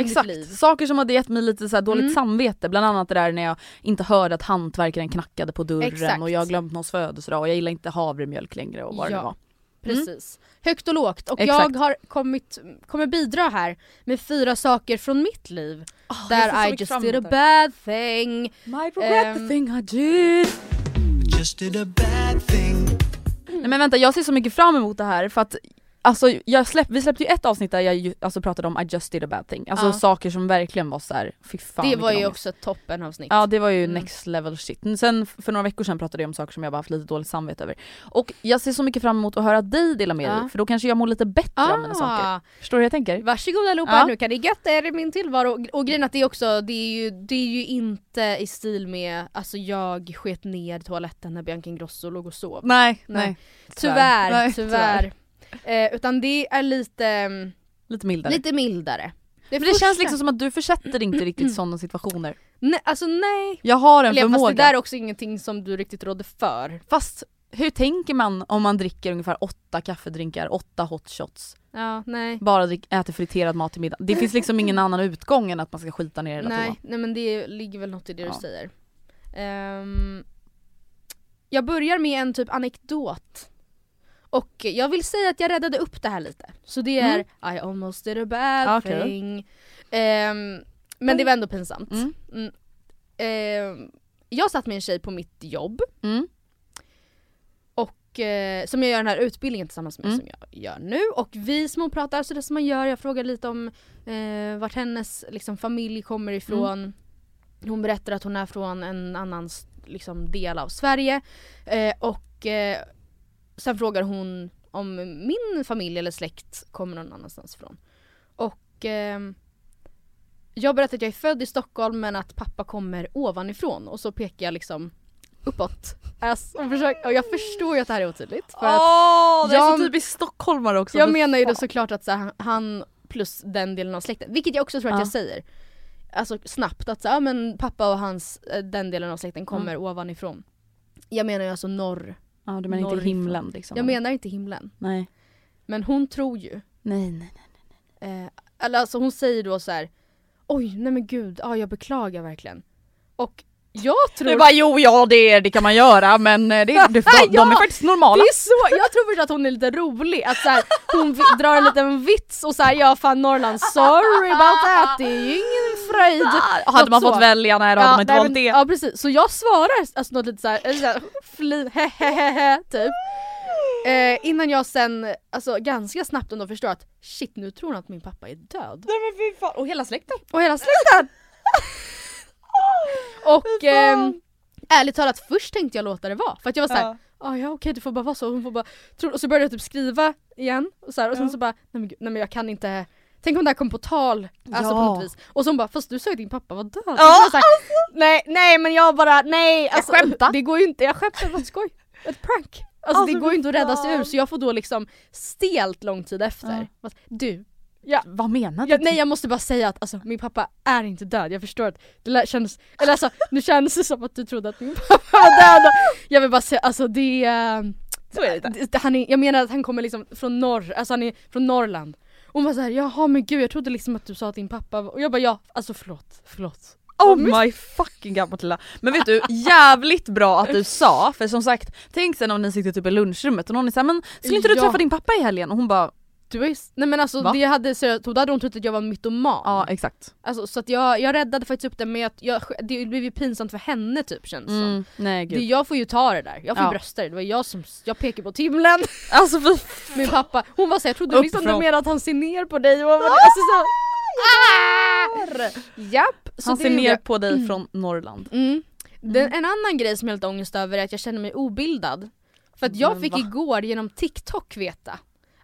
Exakt, liv. saker som hade gett mig lite så här dåligt Mm. samvete. Bland annat det där när jag inte hörde att hantverkaren knackade på dörren Exakt. och jag har glömt någons födelsedag och jag gillar inte havremjölk längre och vad det Ja. nu var. Precis. Högt och lågt. Och Exakt. jag har kommit, kommer bidra här med fyra saker från mitt liv. ser där I just did a bad thing. Might regret the Ehm. thing I did. Just did a bad thing. Nej men vänta, jag ser så mycket fram emot det här för att Alltså jag släpp, vi släppte ju ett avsnitt där jag ju, alltså pratade om I just did a bad thing. Alltså Ja. saker som verkligen var så här, fy fan det var ju ångest. också toppen avsnitt. Ja det var ju Mm. next level shit. Sen för några veckor sedan pratade jag om saker som jag bara haft lite dåligt samvete över. Och jag ser så mycket fram emot att höra dig dela med Ja. dig för då kanske jag mår lite bättre av mina saker. Ah, Förstår du hur jag tänker? varsågod allihopa, Ja. nu kan ni götta er i min tillvaro. Och, och grejen att det är också, det är, ju, det är ju inte i stil med, alltså jag sket ner toaletten när Bianca Ingrosso låg och sov. Nej, Nej. nej. Tyvärr, Nej, tyvärr. Eh, utan det är lite, mm, Lite mildare. lite mildare. Men det känns liksom som att du försätter inte riktigt i sådana situationer. Nej, alltså nej. Jag har en Eller, fast förmåga. det där är också ingenting som du riktigt rådde för. Fast hur tänker man om man dricker ungefär åtta kaffedrinkar, åtta hot shots, Ja, nej. bara drick, äter friterad mat till middag? Det finns liksom ingen (laughs) annan utgång än att man ska skita ner hela Nej, nej men det ligger väl något i det Ja. du säger. Ehm, jag börjar med en typ anekdot. Och jag vill säga att jag räddade upp det här lite. Så det är I almost did a bad Okej. thing. Ehm, men det var ändå pinsamt. Mm. Mm. Ehm, jag satt med en tjej på mitt jobb Mm. och, eh, som jag gör den här utbildningen tillsammans med Mm. som jag gör nu och vi småpratar så det som man gör. Jag frågar lite om eh, vart hennes liksom, familj kommer ifrån. Mm. Hon berättar att hon är från en annan liksom, del av Sverige eh, och sen frågar hon om min familj eller släkt kommer någon annanstans ifrån. Och ehm, jag berättar att jag är född i Stockholm men att pappa kommer ovanifrån och så pekar jag liksom uppåt. Och, försöker, och jag förstår ju att det här är otydligt. För att Åh, det är jag- så typiskt stockholmare också. jag menar ju då såklart att så här, han plus den delen av släkten, vilket jag också tror att Ja. jag säger. Alltså snabbt att så, ja, men pappa och hans, eh, den delen av släkten kommer ovanifrån. Jag menar ju alltså norr. Ja du menar inte himlen liksom? Jag menar inte himlen. Nej. Men hon tror ju, Nej nej nej. eh, eller alltså hon säger då så här. oj nej men gud, ja jag beklagar verkligen. Och jag tror... Du bara jo ja det, det kan man göra men eh, det, det, (laughs) de, de Ja, är faktiskt normala. Det är så, jag tror först att hon är lite rolig, att så här, hon drar en liten vits och såhär ja fan Norrland, sorry about that, det är ju ingen fröjd. Hade Något man så. fått välja, nej då hade man inte nej, valt det. Ja precis, så jag svarar alltså något lite såhär, eller såhär fli, hehehehe typ. Eh, innan jag sen, alltså ganska snabbt ändå förstår att shit nu tror hon att min pappa är död. Nej men fy fan, och hela släkten. Och hela släkten! (laughs) (laughs) och ehm, ärligt talat först tänkte jag låta det vara för att jag var såhär, Ja. ah, ja okej det får bara vara så, hon får bara tro, och så började jag typ skriva igen och, så här, och sen Ja. så bara, nej men, nej men jag kan inte Tänk om det här kom på tal, alltså på Ja. något vis. Och så hon bara, fast du sa ju din pappa var död. Ja, jag var så här, nej, nej men jag bara, nej alltså, skämtar. Det går ju inte, jag skämtar, ett skoj. Ett prank. Alltså, Alltså, det går ju inte att rädda sig ur så jag får då liksom stelt lång tid efter. Du, ja, Vad menar du? Ja, nej jag måste bara säga att alltså, min pappa är inte död, jag förstår att det lär- kändes, eller alltså nu kändes det som att du trodde att min pappa var död och jag vill bara säga alltså det. Så är det det- han är, jag menar att han kommer liksom från norr, alltså han är från Norrland. Och hon var såhär, jaha men gud jag trodde liksom att du sa att din pappa var... och jag bara ja, alltså förlåt, förlåt. Oh my fucking god Matilda. Men vet du, jävligt bra att du sa, för som sagt, tänk sen om ni sitter typ i lunchrummet och någon är såhär men skulle inte du Ja. träffa din pappa i helgen? Och hon bara Du är, nej men alltså Va? det hade, så, då hade hon trott att jag var mytoman. ja exakt. Alltså, så att jag, jag räddade faktiskt upp det men jag, jag, det blev ju pinsamt för henne typ känns det som. Mm, nej Det, gud. jag får ju ta det där, jag får Ja. brösta det, det var jag som, jag pekar på himlen. (laughs) Alltså för (laughs) Min pappa, hon var såhär, jag trodde liksom du menade att han ser ner på dig och jag var, alltså så, (laughs) Japp! Så han det ser ner jag. på dig från Norrland. Mm. Den, en annan grej som jag har lite ångest över är att jag känner mig obildad. För att jag Men fick va? igår genom TikTok veta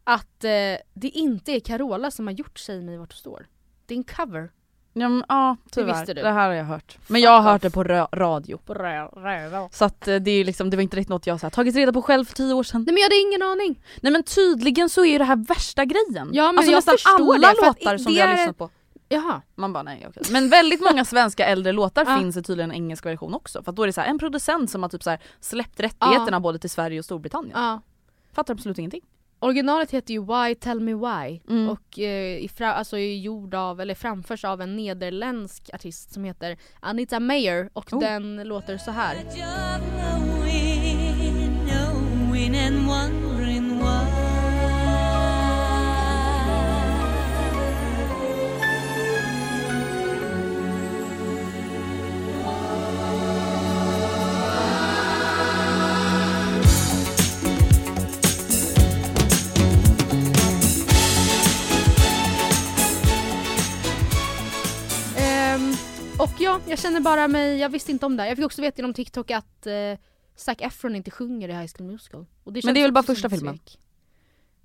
att eh, det inte är Carola som har gjort Säg mig vart du står. Det är en cover. Ja, men, ja tyvärr, visste du. det här har jag hört. Men jag har hört det på radio. På röva. Så att eh, det är liksom, det var inte riktigt något jag så här, tagit reda på själv för tio år sedan. Nej men jag hade ingen aning. Nej men tydligen så är ju det här värsta grejen. Ja, men alltså jag nästan alla det, låtar som det vi har är- lyssnat på. Jaha. Man bara nej okej. Men väldigt många svenska äldre låtar (laughs) Ja. finns det tydligen en engelsk version också. För att då är det så här, en producent som har typ så här släppt rättigheterna både till Sverige och Storbritannien. Ja. Fattar absolut ingenting. Originalet heter ju Why Tell Me Why Mm. och eh, i fra- alltså är gjord av, eller framförs av en nederländsk artist som heter Anita Meyer och Oh. den låter så här. Och ja, jag känner bara mig, jag visste inte om det. Jag fick också veta genom TikTok att eh, Zac Efron inte sjunger i High School Musical. Och Men känns det är väl bara första filmen? svek.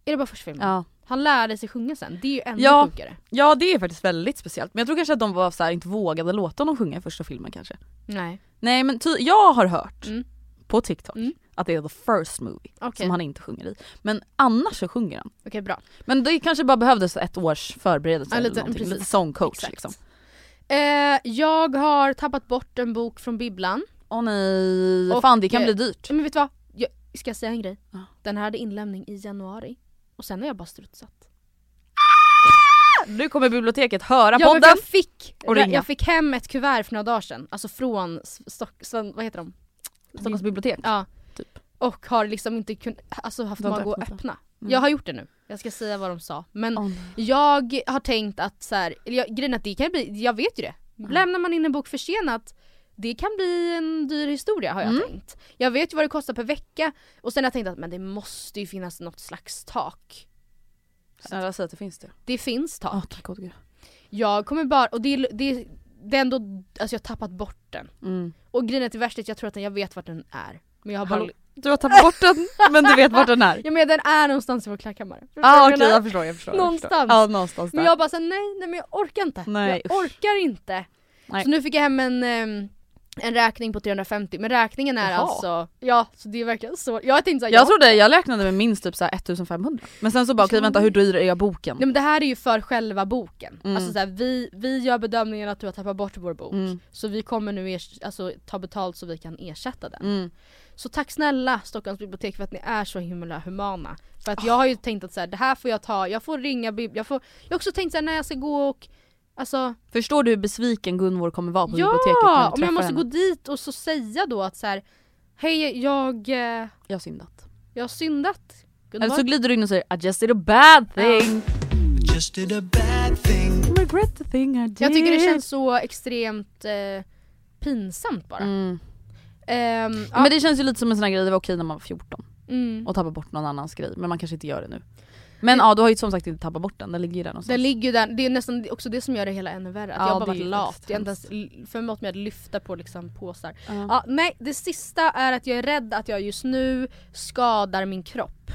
Är det bara första filmen? Ja. Han lärde sig sjunga sen, det är ju ännu Ja. sjukare. ja det är faktiskt väldigt speciellt. Men jag tror kanske att de var så här, inte vågade låta honom sjunga i första filmen kanske. Nej. Nej men ty- jag har hört Mm. på TikTok Mm. att det är the first movie Okej, som han inte sjunger i. Men annars så sjunger han. Okej, bra. Men det kanske bara behövdes ett års förberedelse Ja, eller lite- någonting. precis. Lite songcoach Exakt. liksom. Eh, jag har tappat bort en bok från bibblan. Åh nej, Och, fan det kan eh, bli dyrt. Men vet du vad? Jag ska säga en grej. Den här hade inlämning i januari. Och sen har jag bara strutsat. Nu kommer biblioteket höra Ja, podden. jag, fick, och ringa. jag fick hem ett kuvert för några dagar sedan. Alltså från Stock, vad heter de? Stockholms bibliotek. Ja. Typ. Och har liksom inte kun, alltså haft mag att öppnat öppna. Mm. Jag har gjort det nu. Jag ska säga vad de sa. Men nej. jag har tänkt att så här, jag, grejen att det kan bli, jag vet ju det. Lämnar man in en bok försenat det kan bli en dyr historia har jag Mm. tänkt. Jag vet ju vad det kostar per vecka och sen har jag tänkt att men det måste ju finnas något slags tak. Snälla säg att det finns det. Det finns tak. Åh tack gud. Jag kommer bara, och det, är- det, det är ändå, alltså jag har tappat bort den. Mm. Och grejen är att det värsta är att jag tror att jag vet vart den är. Men jag har bara... Hallå? Du har tappat bort den men du vet vart den är. (laughs) Ja men den är någonstans i vår klädkammare. Du ah, okej jag menar? jag förstår, jag förstår. jag Någonstans. förstår. Ja någonstans där. Men jag bara såhär, nej, nej men jag orkar inte. Nej, jag usch. orkar inte. Nej. Så nu fick jag hem en, ehm, en räkning på 350 men räkningen är Jaha. alltså, ja så det är verkligen så. Jag tänkte såhär, jag ja, trodde, jag räknade med minst typ så här 1500 Men sen så bara okej Ja. vänta hur dyr är boken? Nej men det här är ju för själva boken. Mm. Alltså såhär, vi, vi gör bedömningen att du har tappat bort vår bok. Mm. Så vi kommer nu ers- alltså, ta betalt så vi kan ersätta den. Mm. Så tack snälla Stockholms bibliotek för att ni är så himla humana. För att jag har ju tänkt att så här, det här får jag ta, jag får ringa bib- jag får Jag har också tänkt så här, när jag ska gå och Alltså Förstår du hur besviken Gunvor kommer vara på biblioteket när ja! Om jag måste henne? gå dit och så säga då att så här, hej jag, eh, Jag har syndat. jag har syndat. Gunvor. Eller så glider du in och säger I just did a bad thing. Just did a bad thing. Regret the thing I did. jag tycker det känns så extremt eh, pinsamt bara. Mm. Ehm, ja, Men det känns ju lite som en sån här grej, det var okej när man var 14 mm. och tappa bort någon annans grej men man kanske inte gör det nu. Men ja du har ju som sagt inte tappat bort den, den ligger ju där någonstans. Den ligger ju där, det är nästan också det som gör det hela ännu värre. Att Ja, jag har bara varit lat. Jag har inte ens förmått mig att lyfta på liksom påsar. Ja. Ja, nej, det sista är att jag är rädd att jag just nu skadar min kropp.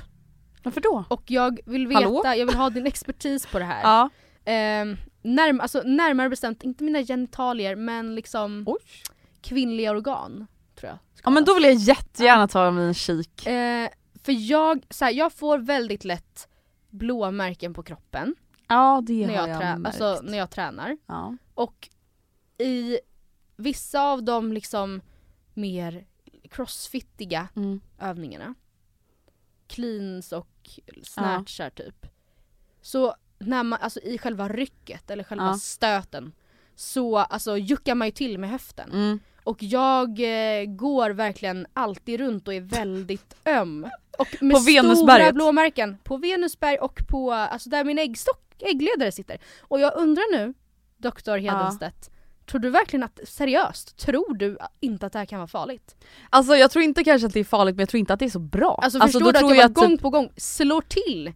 Varför då? Och jag vill veta, Hallå? jag vill ha din expertis på det här. (laughs) Ja. Ehm, närm alltså, närmare bestämt, inte mina genitalier men liksom Oj. kvinnliga organ. Ja men då vill jag jättegärna ta mig en kik. Eh, för jag, så här, jag får väldigt lätt blåmärken på kroppen Ja det när har jag, jag, trä- märkt. alltså, när jag tränar. ja. Och i vissa av de liksom mer crossfittiga Mm. övningarna, cleans och snatchar typ. Så när man, alltså i själva rycket eller själva Ja. stöten så alltså juckar man ju till med höften. Mm. Och jag eh, går verkligen alltid runt och är väldigt öm. Och med På stora blåmärken på Venusberg och på, alltså där min äggstock, äggledare sitter. Och jag undrar nu, doktor Hedenstedt, tror du verkligen att, seriöst, tror du inte att det här kan vara farligt? Alltså jag tror inte kanske att det är farligt men jag tror inte att det är så bra. Alltså, då förstår du att jag bara typ gång på gång slår till?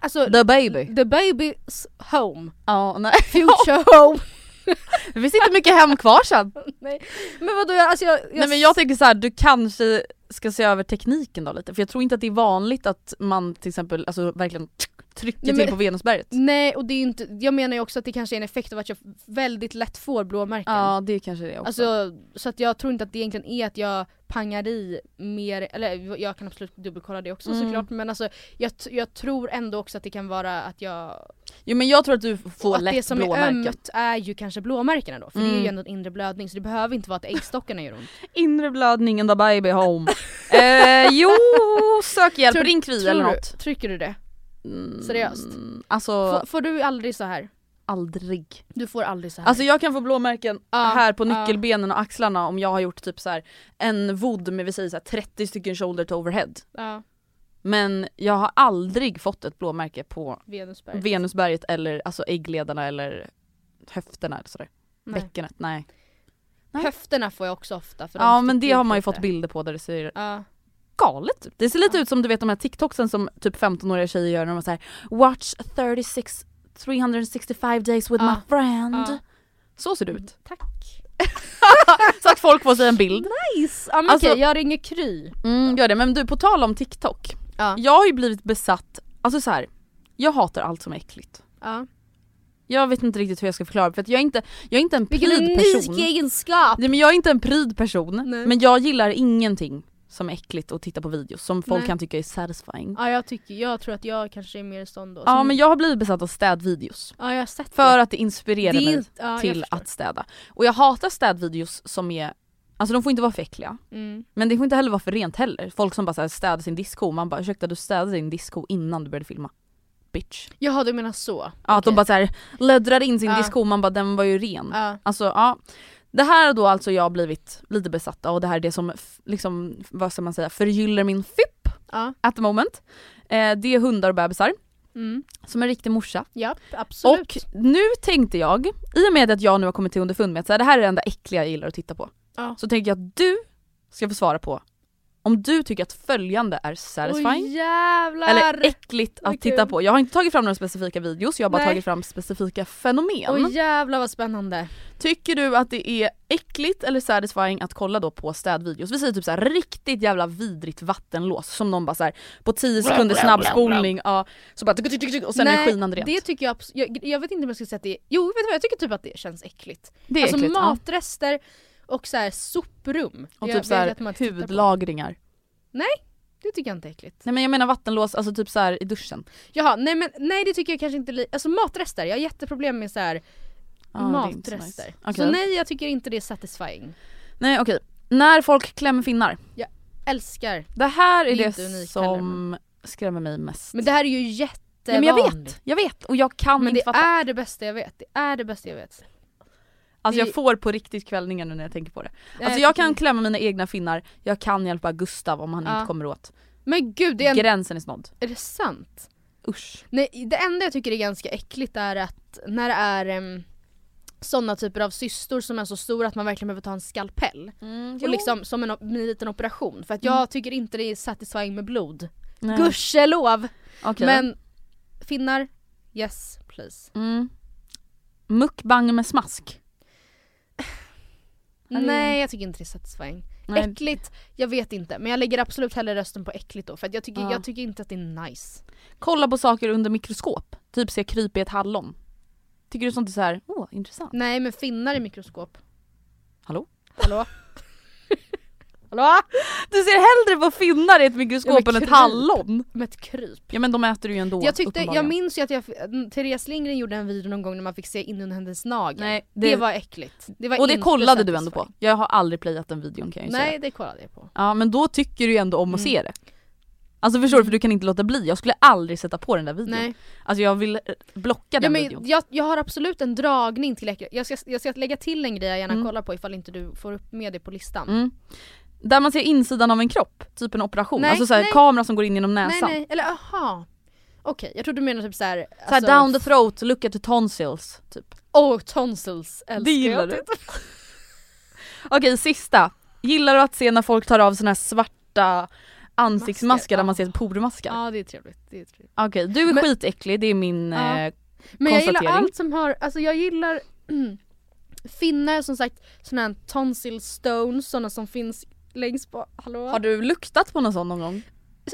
Alltså, The baby. the baby's home, Ja, nej. future (laughs) home. (laughs) Det finns inte mycket hem kvar sen. (laughs) Nej. Men vadå, alltså jag, jag, Nej men jag tänker så här, du kanske ska se över tekniken då lite för jag tror inte att det är vanligt att man till exempel alltså verkligen trycker Nej, till men- på Venusberget. Nej och det är inte, jag menar ju också att det kanske är en effekt av att jag väldigt lätt får blåmärken. Ja det kanske det är också. Alltså, så att jag tror inte att det egentligen är att jag pangar i mer, eller jag kan absolut dubbelkolla det också Mm. såklart men alltså jag, jag tror ändå också att det kan vara att jag... jo men jag tror att du får att lätt det som är blåmärken. ömt är ju kanske blåmärkena då, för det är ju Mm. ändå en inre blödning så det behöver inte vara att äggstockarna gör ont. (laughs) Inre blödningen the baby home. eh, jo, sök hjälp, Tror- ring Kry eller något. trycker du det? Mm, Seriöst? Alltså Får, får du aldrig så här? aldrig. Du får aldrig så här. Alltså jag kan få blåmärken Ja, här på nyckelbenen och axlarna om jag har gjort typ så här en vood med vi säger så här 30 stycken shoulder to overhead. ja, Men jag har aldrig fått ett blåmärke på Venusberg. Venusberget eller alltså äggledarna eller höfterna eller sådär. Nej. Bäckenet, nej. nej. Höfterna får jag också ofta. För Ja men det har man ju fått bilder på där det ser. Galet ut. Det ser lite ut som du vet de här TikToksen som typ 15-åriga tjejer gör när de säger Watch 36 365 days with my friend. Så ser det ut. Tack. (laughs) Så att folk får sig en bild. Nice! Ja men Alltså- okej, jag ringer Kry. Mm, gör det. Men du på tal om TikTok. Ja. Jag har ju blivit besatt, alltså så här. Jag hatar allt som är äckligt. ja. Jag vet inte riktigt hur jag ska förklara för att jag är inte, jag är inte en Vilken pryd person. unik egenskap! Nej, men jag är inte en pryd person, Nej. men jag gillar ingenting som är äckligt att titta på videos som folk Nej. kan tycka är satisfying. Ja jag tycker, jag tror att jag kanske är mer i stånd då. Ja men jag har blivit besatt av städvideos. ja jag har sett För det. att det inspirerar Det är mig ja, till att städa. Och jag hatar städvideos som är, alltså de får inte vara för äckliga. Mm. Men det får inte heller vara för rent heller. Folk som bara så här städar sin diskho, man bara ursäkta du städade din diskho innan du började filma. Bitch. Jaha du menar så? Ja att de bara så här löddrar in sin Ja. diskho, man bara den var ju ren. Ja. Alltså ja. Det här har då alltså jag blivit lite besatt av och det här är det som liksom, vad ska man säga, förgyller min FIP Ja. at the moment. Eh, det är hundar och bebisar, Mm. som en riktig morsa. Japp, absolut. Och nu tänkte jag, i och med att jag nu har kommit till underfund med att så här, det här är det enda äckliga jag gillar att titta på. Ja. Så tänker jag att du ska få svara på om du tycker att följande är satisfying jävlar! eller äckligt att titta kul. på. Jag har inte tagit fram några specifika videos, jag har bara Nej. tagit fram specifika fenomen. Oj jävlar vad spännande. Tycker du att det är äckligt eller satisfying att kolla då på städvideos? Vi säger typ så här riktigt jävla vidrigt vattenlås som någon bara så här på 10 sekunder snabbspolning ja, så bara tuk, tuk, tuk, tuk, och sen är det skinande rent. det tycker jag jag, jag vet inte om jag skulle säga att det är, jo vet du vad jag tycker typ att det känns äckligt. det är alltså äckligt. ja. Matrester och så här soprum. Och Jag typ så här vet att man tittar på. hudlagringar. Det tycker jag inte är äckligt. Nej men jag menar vattenlås, alltså typ så här i duschen. Jaha, nej men nej det tycker jag kanske inte, alltså matrester, jag har jätteproblem med så här det är inte så matrester. nice. Okej. Så nej jag tycker inte det är satisfying. Nej okej. När folk klämmer finnar. Älskar. Det här är Det är det, som skrämmer mig mest. Men det här är ju Ja, men jag vet, jag vet och jag kan Men inte det fatta. är det bästa jag vet, det är det bästa jag vet. Alltså jag får på riktigt kvällningar nu när jag tänker på det. Alltså Jag jag kan klämma mina egna finnar, jag kan hjälpa Gustav om han Ja. inte kommer åt. Men gud, det är, en, Gränsen är snådd. är det sant? Usch. Nej, det enda jag tycker är ganska äckligt är att när det är um, sådana typer av cystor som är så stora att man verkligen behöver ta en skalpell. Och liksom som en, en liten operation. För att jag tycker inte det är satisfying med blod. Nej. Gudskelov! Okej. Men finnar, yes please. Mm. Mukbang med smask. Nej jag tycker inte det är satisfying. Nej. Äckligt, jag vet inte. Men jag lägger absolut hellre rösten på äckligt då. För jag, tycker, Ja. jag tycker inte att det är nice. Kolla på saker under mikroskop. Typ se kryp i ett hallon. Tycker du sånt är så här, åh intressant. Nej men finnar i mikroskop. Hallå? Hallå? (laughs) Hallå? Du ser hellre på finnar i ett mikroskop Ja, än ett hallon. Med ett kryp. Ja men de äter du ju ändå jag, tyckte, jag minns ju att jag, Therese Lindgren gjorde en video någon gång när man fick se in hennes nagel. Nej, det, det- var äckligt. Det var Och det kollade du ändå på. Jag har aldrig playat den videon kan jag ju säga. Nej det kollade jag på. Ja men då tycker du ju ändå om att Mm. se det. Alltså förstår du? För du kan inte låta bli. Jag skulle aldrig sätta på den där videon. Nej. Alltså jag vill blocka Ja, den men videon. jag, jag har absolut en dragning till äckligt. Jag ska, jag ska lägga till en grej jag gärna Mm. kollar på ifall inte du får upp med det på listan. Mm. Där man ser insidan av en kropp, typ en operation. Nej, alltså såhär nej. kamera som går in genom nej näsan. nej, eller aha. Okej, jag trodde du menade typ såhär... Såhär down the throat, look at the tonsils. Typ. Oh, tonsils älskar Det gillar jag. du. (laughs) Okej sista. Gillar du att se när folk tar av såna här svarta ansiktsmasker Masker, där man ser pormaskar? Ja det är trevligt. Det är trevligt. Okej, du är Men- skitäcklig, det är min Ja. eh, Men jag gillar konstatering. allt som har, alltså jag gillar (clears throat) finnar som sagt, såna här tonsil stones, såna som finns längst på, hallå? Har du luktat på någon sån någon gång?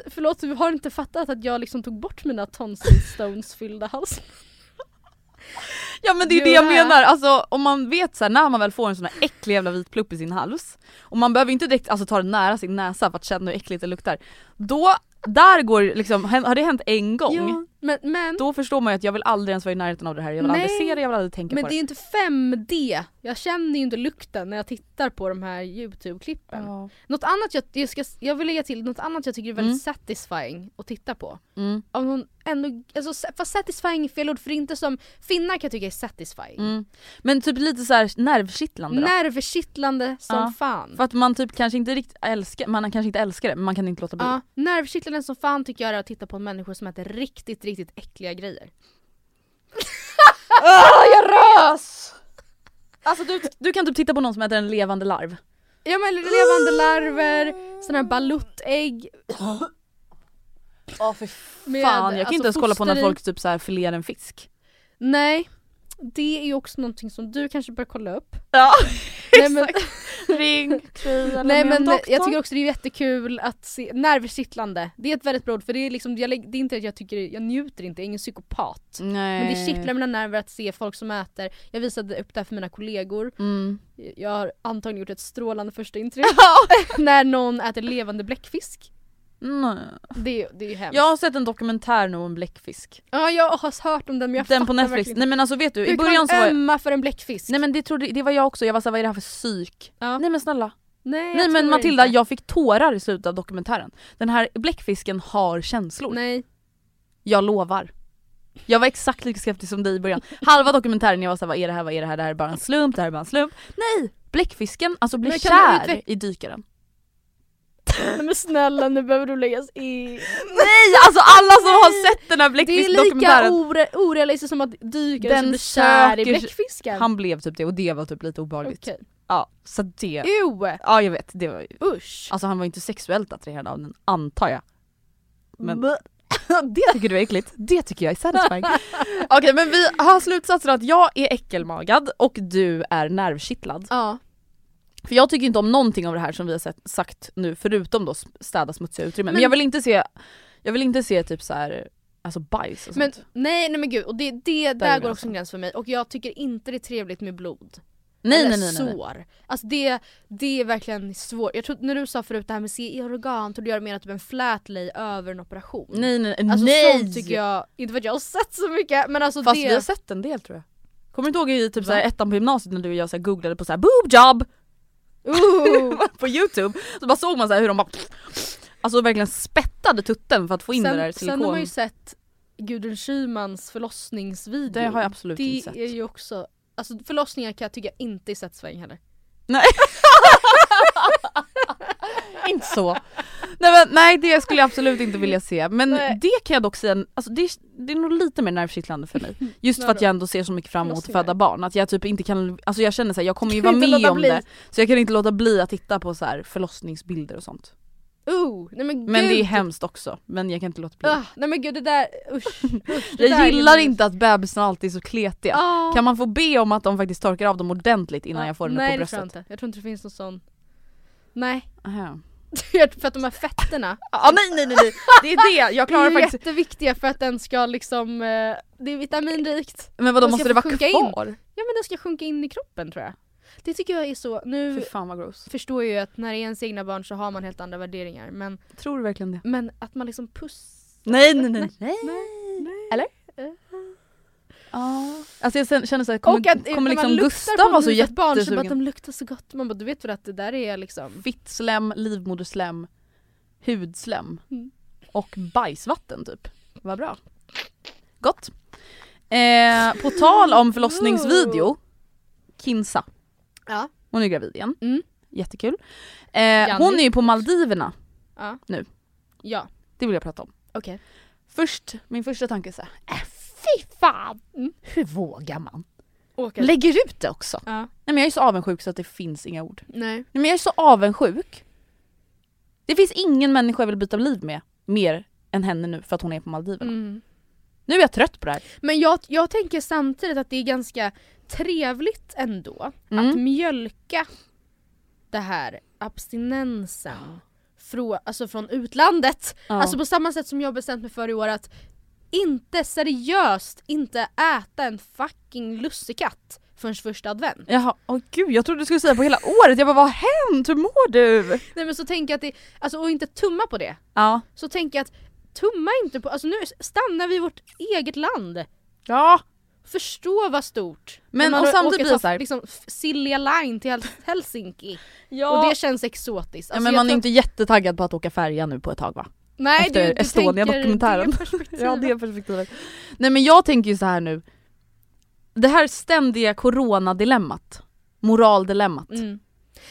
Förlåt, du har inte fattat att jag liksom tog bort mina tonsil stones fyllda hals? (laughs) Ja men det är Jo, det jag är. menar, alltså om man vet så här, när man väl får en sån här äcklig jävla vit plupp i sin hals och man behöver inte direkt alltså, ta den nära sin näsa för att känna hur äckligt det luktar. Då, där går liksom, har det hänt en gång, Ja, men, men, då förstår man ju att jag vill aldrig ens vara i närheten av det här, jag vill aldrig Nej. se det, jag vill aldrig tänka men på det är det. inte 5D, jag känner ju inte lukten när jag tittar på de här youtube-klippen. Ja. Något annat jag, jag, ska, jag vill lägga till, något annat jag tycker är väldigt Mm. satisfying att titta på. Mm, Av någon, ändå, alltså, fast satisfying är fel ord för är inte som, finnar kan jag tycka är satisfying. mm. Men typ lite så här nervkittlande då. Nervkittlande som Ja, fan. För att man typ kanske inte riktigt älskar, man kanske inte älskar det men man kan inte låta bli. Ja, nervkittlande som fan tycker jag är att titta på människor som äter riktigt, riktigt äckliga grejer. (laughs) Ah, jag rös! Alltså du, du kan typ titta på någon som äter en levande larv. Ja men levande larver, såna här baluttägg. Ja för med, fan, jag kan alltså, inte ens kolla på när folk typ så här filerar en fisk. Nej, det är ju också någonting som du kanske bör kolla upp. Ja (laughs) Nej, men-. Ring, kry Nej men jag tycker också det är jättekul att se, nervkittlande, det är ett väldigt bra ord för det är liksom, jag, det är inte att jag tycker, jag njuter inte, jag är ingen psykopat. Nej. Men det kittlar mina nerver att se folk som äter, jag visade upp det här för mina kollegor, Mm. jag har antagligen gjort ett strålande första intryck. (laughs) (laughs) När någon äter levande bläckfisk. Nej. Det, det är ju hemskt. Jag har sett en dokumentär nu om bläckfisk. Ja jag har hört om den men jag Den på Netflix. verkligen Nej men alltså vet du, Hur i början så var jag... ömma för en bläckfisk? Nej men det, trodde, det var jag också, jag var såhär vad är det här för psyk? Ja. Nej men snälla. Nej, Nej men Matilda, inte. jag fick tårar i slutet av dokumentären. Den här bläckfisken har känslor. Nej. Jag lovar. Jag var exakt lika skeptisk som dig i början. (laughs) Halva dokumentären jag var såhär vad är det här, vad är det här, det här är bara en slump, det här är bara en slump. Nej! Bläckfisken alltså blir kär i dykaren. (laughs) Men snälla nu behöver du läggas in. Nej! Alltså alla som har sett den här Det är lika bläckfiskdokumentären ore, orealistiskt som att dykare Den som blir kär i bläckfiskar. Han blev typ det och det var typ lite obehagligt. Okej. Ja, så det... Ew! Ja jag vet, det var ju... Usch! Alltså han var inte sexuellt attraherad av den antar jag. Men Blä. (laughs) det tycker du är äckligt, det tycker jag är satisfying. (laughs) Okej men vi har slutsatsen att jag är äckelmagad och du är nervkittlad. Ja. För jag tycker inte om någonting av det här som vi har sett, sagt nu förutom då städa smutsiga utrymmen. Men, Men- jag vill inte se, jag vill inte se typ så här, alltså bajs och Men sånt. nej nej men gud, och det, det där är går också en gräns för mig och jag tycker inte det är trevligt med blod. Nej Eller nej nej. nej, sår. Alltså det, det är verkligen svårt. Jag tror, när du sa förut det här med se i organ, trodde jag du menade typ en flat lay över en operation. Nej nej nej. Alltså nej. sånt tycker jag, inte för att jag har sett så mycket men alltså Fast det... vi har sett en del tror jag. Kommer du inte ihåg i typ Va? så här ettan på gymnasiet när du och jag så googlade på så här boob job. (laughs) på youtube? Så bara såg man så hur de bara Alltså verkligen spettade tutten för att få in det där sen, sen har man ju silikon. sett Gudrun Schymans förlossningsvideo. Det har jag absolut det inte sett. är ju också, alltså förlossningar kan jag tycka inte är satisfying heller. Nej. (laughs) (laughs) inte så. Nej, men, nej det skulle jag absolut inte vilja se men Nej. det kan jag dock säga, alltså, det, är, det är nog lite mer nervkittlande för mig. (laughs) Just för att jag ändå ser så mycket fram emot att föda barn. Att jag typ inte kan, alltså jag känner såhär, jag kommer ju vara med om bli. det. Så jag kan inte låta bli att titta på så här förlossningsbilder och sånt. Oh, nej men Men det är hemskt också, men jag kan inte låta bli. Ah, nej men gud det där, usch. usch det (laughs) där jag är gillar inte att bebisarna alltid är så kletiga. Ah. Kan man få be om att de faktiskt torkar av dem ordentligt innan Ah, jag får den Nej på det tror jag bröstet? inte, jag tror inte det finns någon sån Nej, Aha. (laughs) för att de här fetterna Ah, nej nej nej, nej. det är det, jag (laughs) är klarar ju faktiskt jätteviktiga för att den ska liksom, eh, det är vitaminrikt Men vadå måste det vara sjunka in. kvar? Ja men den ska sjunka in i kroppen tror jag Det tycker jag är så, nu Fy fan vad gross. förstår jag ju att när det är ens egna barn så har man helt andra värderingar men, Tror du verkligen det? men att man liksom puss Nej nej nej. nej. nej. Eller? Ja. Alltså jag känner såhär, kommer, Och att kommer liksom Gustav vara så nyfött barn så bara att jättesugen? de luktar så gott. Man bara du vet väl att det där är liksom Fittslem, livmoderslem, hudslem Mm. och bajsvatten typ. Vad bra. Gott. Eh, på tal om förlossningsvideo, Kinsa, Ja. hon är gravid igen. Mm. Jättekul. Eh, hon är ju på Maldiverna, Ja. Nu. Ja, det vill jag prata om. okej. Först, min första tanke är såhär, äh, fy fan! Mm. Hur vågar man? Åka. Lägger ut det också. Ja. Nej men jag är så avundsjuk så att det finns inga ord. Nej. Nej, men jag är så avundsjuk. Det finns ingen människa jag vill byta liv med mer än henne nu för att hon är på Maldiverna. Mm. Nu är jag trött på det här. Men jag, jag tänker samtidigt att det är ganska trevligt ändå Mm. att mjölka det här abstinensen från, alltså från utlandet. Ja. Alltså på samma sätt som jag bestämt mig för i år att inte seriöst inte äta en fucking lussekatt förrän första advent. Jaha, åh gud jag trodde du skulle säga på hela året. Jag bara vad har hänt? Hur mår du? Nej men så tänker jag att det, alltså och inte tumma på det. Ja. Så tänker jag att tumma inte på, alltså nu stannar vi i vårt eget land. Ja. Förstå vad stort. Men- och samtidigt blir det ta, så här- liksom Silja Line till Hel- Helsinki. ja. Och det känns exotiskt. ja Alltså, men jag man är inte jättetaggad på att åka färja nu på ett tag va? Nej, efter du, du Estonia-dokumentären. (laughs) Ja det perspektivet. Nej men jag tänker ju så här nu. Det här ständiga coronadilemmat. Moraldilemmat. Mm.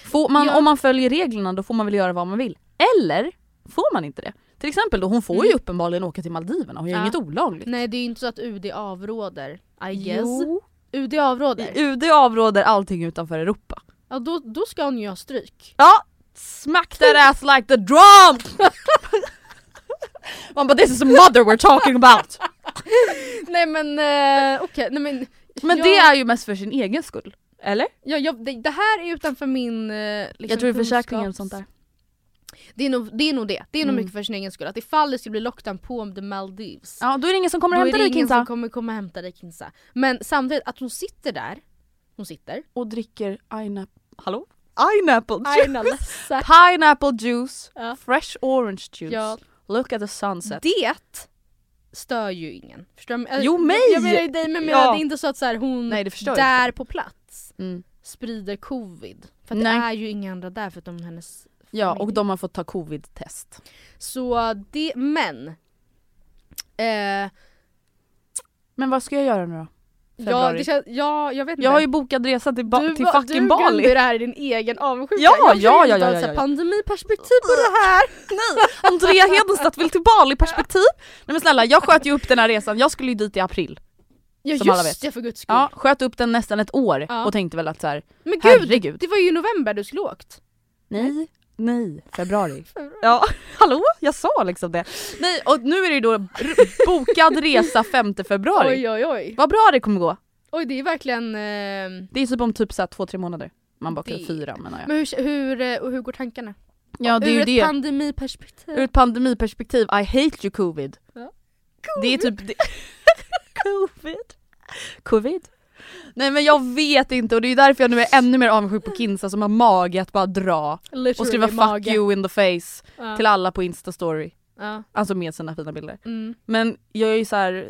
Får man, Ja. Om man följer reglerna då får man väl göra vad man vill. Eller får man inte det? Till exempel då, hon får ju Mm. uppenbarligen åka till Maldiverna, hon gör Ja. inget olagligt. Nej det är ju inte så att UD avråder. I guess. Jo. UD avråder. UD avråder allting utanför Europa. Ja då, då ska hon ju ha stryk. Ja! Smack that ass like the drum! (laughs) man bara this is a mother we're talking about! (laughs) Nej men eh, okej, nej men. Men ja, det är ju mest för sin egen skull. Eller? Ja, jag, det, det här är utanför min eh, liksom, jag tror det är försäkringen och kunskaps- sånt där. Det är nog det. Är nog det. Det är nog Mm. mycket för sin egen skull. Att ifall det skulle bli lockdown på the Maldives Ja då är det ingen som kommer då är hämta det dig ingen som Kinsa. kommer komma och hämta dig Kinsa. Men samtidigt att hon sitter där, hon sitter, Och dricker Aina... Hallå? Pineapple juice! Pineapple juice, Ja. fresh orange juice. Ja. Look at the sunset. Det stör ju ingen. Förstår du? Jo, mig! Jag menar ju dig men Ja. ja. det är inte så att så här, hon Nej, där på plats Mm. sprider covid. För det är ju inga andra där förutom hennes Ja familj. och de har fått ta covid-test. Så det, men eh, Men vad ska jag göra nu då? Ja, det känns, ja, jag vet inte. Jag har ju bokat resa till, ba- du, till fucking du Bali. glömde det här i din egen avundsjuka. Ja, jag ja, ja, ja, ja, ja. pandemiperspektiv på det här. (laughs) Nej, Andrea Hedenstedt vill till Bali perspektiv. Nej men snälla jag sköt ju upp den här resan, jag skulle ju dit i april. Ja Som alla vet. just det för guds skull. Ja, sköt upp den nästan ett år Ja. och tänkte väl att så här, men gud, herregud. det var ju i november du skulle åkt. nej, nej, februari. Ja, (laughs) hallå? Jag sa liksom det. Nej och nu är det ju då bokad resa 5 februari. Oj oj oj. Vad bra det kommer gå. Oj det är verkligen... Eh, Det är typ om typ så här två, tre månader. Man bakar Det- fyra menar jag. men hur, hur, eh, hur går tankarna? Ja det är Ur ju ett det. pandemiperspektiv. Ur ett pandemiperspektiv, I hate you covid. Ja. Det är typ det. (laughs) (laughs) covid. Covid. Nej men jag vet inte och det är därför jag nu är ännu mer avundsjuk på Kinsa som har mage att bara dra Literally och skriva fuck mage. you in the face Ja. till alla på instastory. Ja. Alltså med sina fina bilder. Mm. Men jag är ju så här.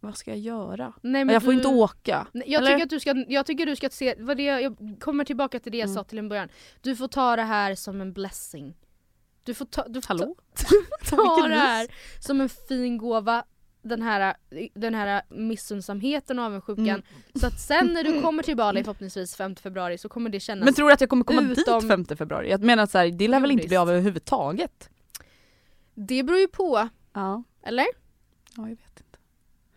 vad ska jag göra? Nej, men jag får du- inte åka. Nej, Jag Eller? tycker, att du ska, jag tycker du ska se, vad det, jag kommer tillbaka till det jag Mm. sa till en början. Du får ta det här som en blessing. Du får ta, du får Hallå? (laughs) ta, ta det här som en fin gåva. Den här, den här missunnsamheten och avundsjukan. Mm. Så att sen när du (laughs) kommer till Bali förhoppningsvis 5 februari så kommer det kännas Men tror du att jag kommer komma Utom- dit 5 februari? Jag menar så här, det lär väl inte bli av överhuvudtaget? Det beror ju på, Ja. eller? Ja, jag vet inte.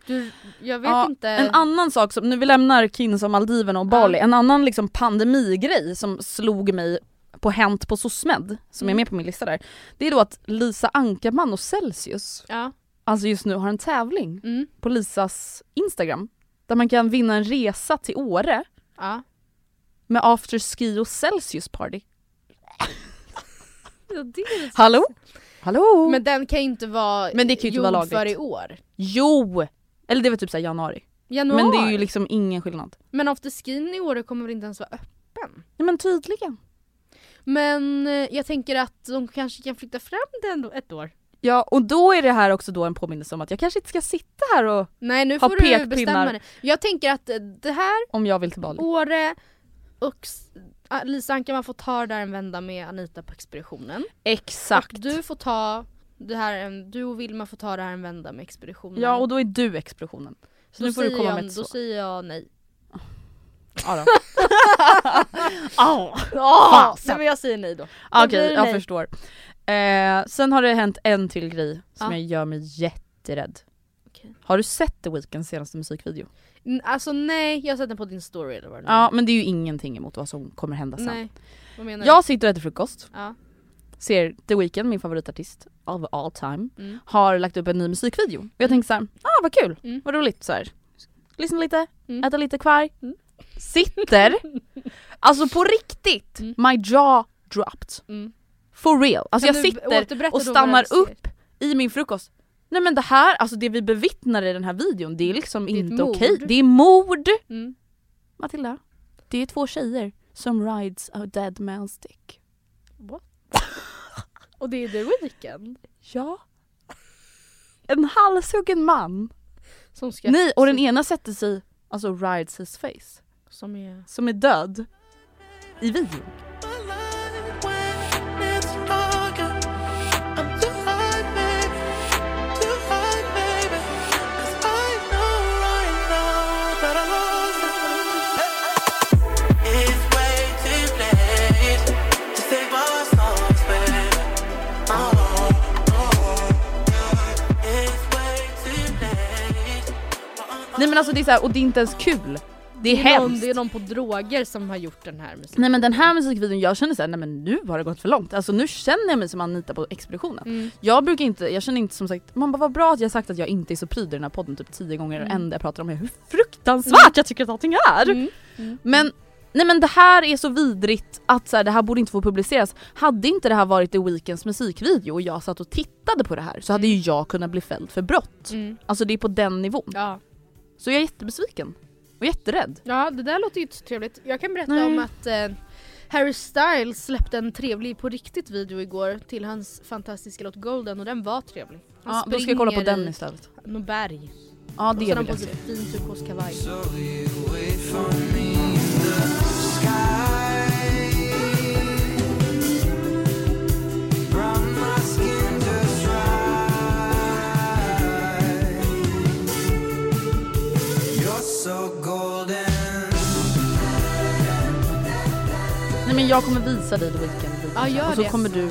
Du, jag vet Ja, inte. En annan sak som, nu vi lämnar Kins och Maldiverna och Bali, en annan liksom pandemigrej som slog mig på Hänt på SOSMED, som är Mm. med på min lista där. Det är då att Lisa Ankarman och Celsius, Ja. Alltså just nu har en tävling Mm. på Lisas Instagram. Där man kan vinna en resa till Åre Ja. med afterski och Celsius party. (laughs) ja det är Hallå? Hallå? Men den kan inte vara Men det kan ju inte vara för i år. Jo! Eller det var typ såhär januari. Januari. Men det är ju liksom ingen skillnad. Men afterskin i år kommer väl inte ens vara öppen? Nej men tydligen. Men eh, jag tänker att de kanske kan flytta fram den ett år. Ja och då är det här också då en påminnelse om att jag kanske inte ska sitta här och Nej nu Ha får du bestämma det. Jag tänker att eh, det här, om jag vill till Bali. Åre och ah, Lisa Ankarman får ta det där en vända med Anita på expeditionen. Exakt. Och du får ta det här, du och Vilma får ta det här en vända med expeditionen. Ja och då är du expeditionen. Så då nu får du komma jag, med ett Då så. säger jag nej. Ja då. (laughs) (laughs) Ah, Ja, fasen. men jag säger nej då. Okej, det jag nej. förstår. Eh, sen har det hänt en till grej som Ja. jag gör mig jätterädd. Okej. Har du sett The Weeknds senaste musikvideo? N- Alltså nej, jag har sett den på din story eller vad det Ja men det är ju ingenting emot vad som kommer hända sen. Nej, vad menar Jag sitter och äter frukost, du? Ja. ser The Weeknd, min favoritartist of all time, Mm. har lagt upp en ny musikvideo. Och jag tänkte såhär, ah vad kul, Mm. vad roligt så här. Lyssna lite, Mm. äta lite kvarg. Mm. Sitter, (laughs) alltså på riktigt, Mm. my jaw dropped. Mm. For real. Alltså Kan jag sitter och stannar upp i min frukost. Nej men det här, alltså det vi bevittnar i den här videon, det är liksom Det är inte okej. Det är mord! Mm. Matilda, det är två tjejer som rides a dead man's dick. Och det är The Weeknd Ja. En halshuggen man. som ska... Nej, och den ena sätter sig, alltså rides his face, Som är... som är död. I videon. Nej men alltså det är så här, och det är inte ens kul. Det är, någon, hemskt. det är någon på droger som har gjort den här musiken. Nej men den här musikvideon, jag känner såhär, nej men nu har det gått för långt. Alltså nu känner jag mig som Anita på expeditionen. Mm. Jag brukar inte, jag känner inte som sagt, man bara vad bra att jag sagt att jag inte är så pryd i den här podden typ tio gånger och Mm. enda jag pratar om är hur fruktansvärt jag tycker att allting är. Mm. Mm. Men Nej men det här är så vidrigt att så här, det här borde inte få publiceras. Hade inte det här varit The Weeknds musikvideo och jag satt och tittade på det här så hade ju jag kunnat bli fälld för brott. Mm. Alltså det är på den nivån. Ja. Så jag är jättebesviken. Och jätterädd. ja, det där låter ju inte så trevligt. Jag kan berätta Nej. om att eh, Harry Styles släppte en trevlig på riktigt video igår till hans fantastiska låt Golden och den var trevlig. Han Ja, då ska jag kolla på springer den istället. något berg. Ja och det så har han vill på jag sig se. fin turkos kavaj. Nej men jag kommer visa dig Weeknd video Ja, gör och så det. kommer du...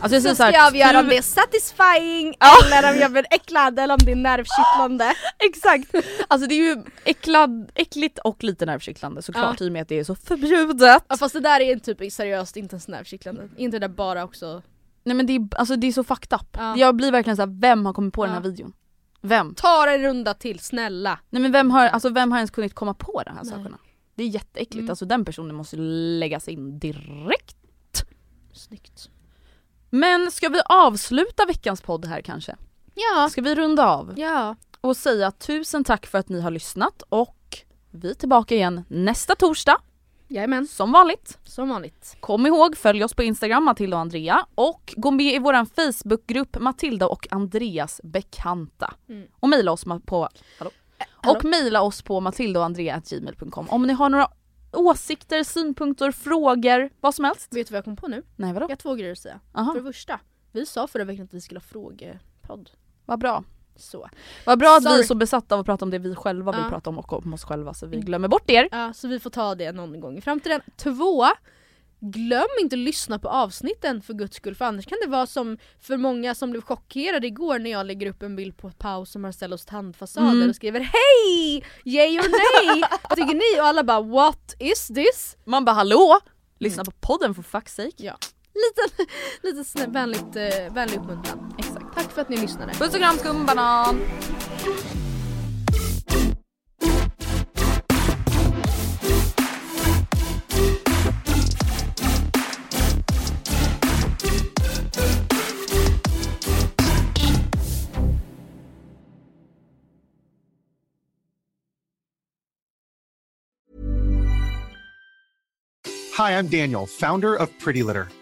Alltså jag säger Så ska jag avgöra om det är satisfying eller om jag blir äcklad eller om det är nervkittlande. (laughs) Exakt! Alltså det är ju äcklad, äckligt och lite nervkittlande såklart i och med att det är så förbjudet. Ja, fast det där är typ seriöst inte ens nervkittlande. Inte det där bara också Nej men det är, alltså det är så fucked up. Ja. Jag blir verkligen såhär, vem har kommit på den här Ja. videon? Vem? Ta en runda till, snälla. Nej men vem har, alltså vem har ens kunnat komma på de här Nej. sakerna? Det är jätteäckligt, Mm. alltså den personen måste läggas in direkt. Snyggt. Men ska vi avsluta veckans podd här kanske? Ja. Ska vi runda av Ja. och säga tusen tack för att ni har lyssnat och vi är tillbaka igen nästa torsdag Jajamän. som vanligt. Som vanligt. Kom ihåg, följ oss på Instagram, Matilda och Andrea och gå med i vår Facebookgrupp Matilda och Andreas bekanta. Mm. Och mejla oss på, hallå? hallå? Och mejla oss på matildaoandrea.gmail.com om ni har några åsikter, synpunkter, frågor, vad som helst. Vet du vad jag kom på nu? Nej vadå? Jag har två grejer att säga. Aha, För det första, vi sa förra veckan att vi skulle ha frågepodd. vad bra. Så. Vad bra att vi Sorry. är så besatta av att prata om det vi själva vill Ja. prata om och om oss själva så vi glömmer bort er. Ja, så vi får ta det någon gång i framtiden. Två, glöm inte att lyssna på avsnitten för guds skull för annars kan det vara som för många som blev chockerade igår när jag lägger upp en bild på paus och Marcellos tandfasader Mm. och skriver Hej! Yay or nej? Tycker ni? Och alla bara What is this? Man bara hallå! Lyssna på podden for fuck's sake. Ja. Lite, lite vänligt, eh, vänlig uppmuntran. Exakt. Tack för att ni lyssnade. Puss och kram skumbanan! Hi, I'm Daniel, founder of Pretty Litter.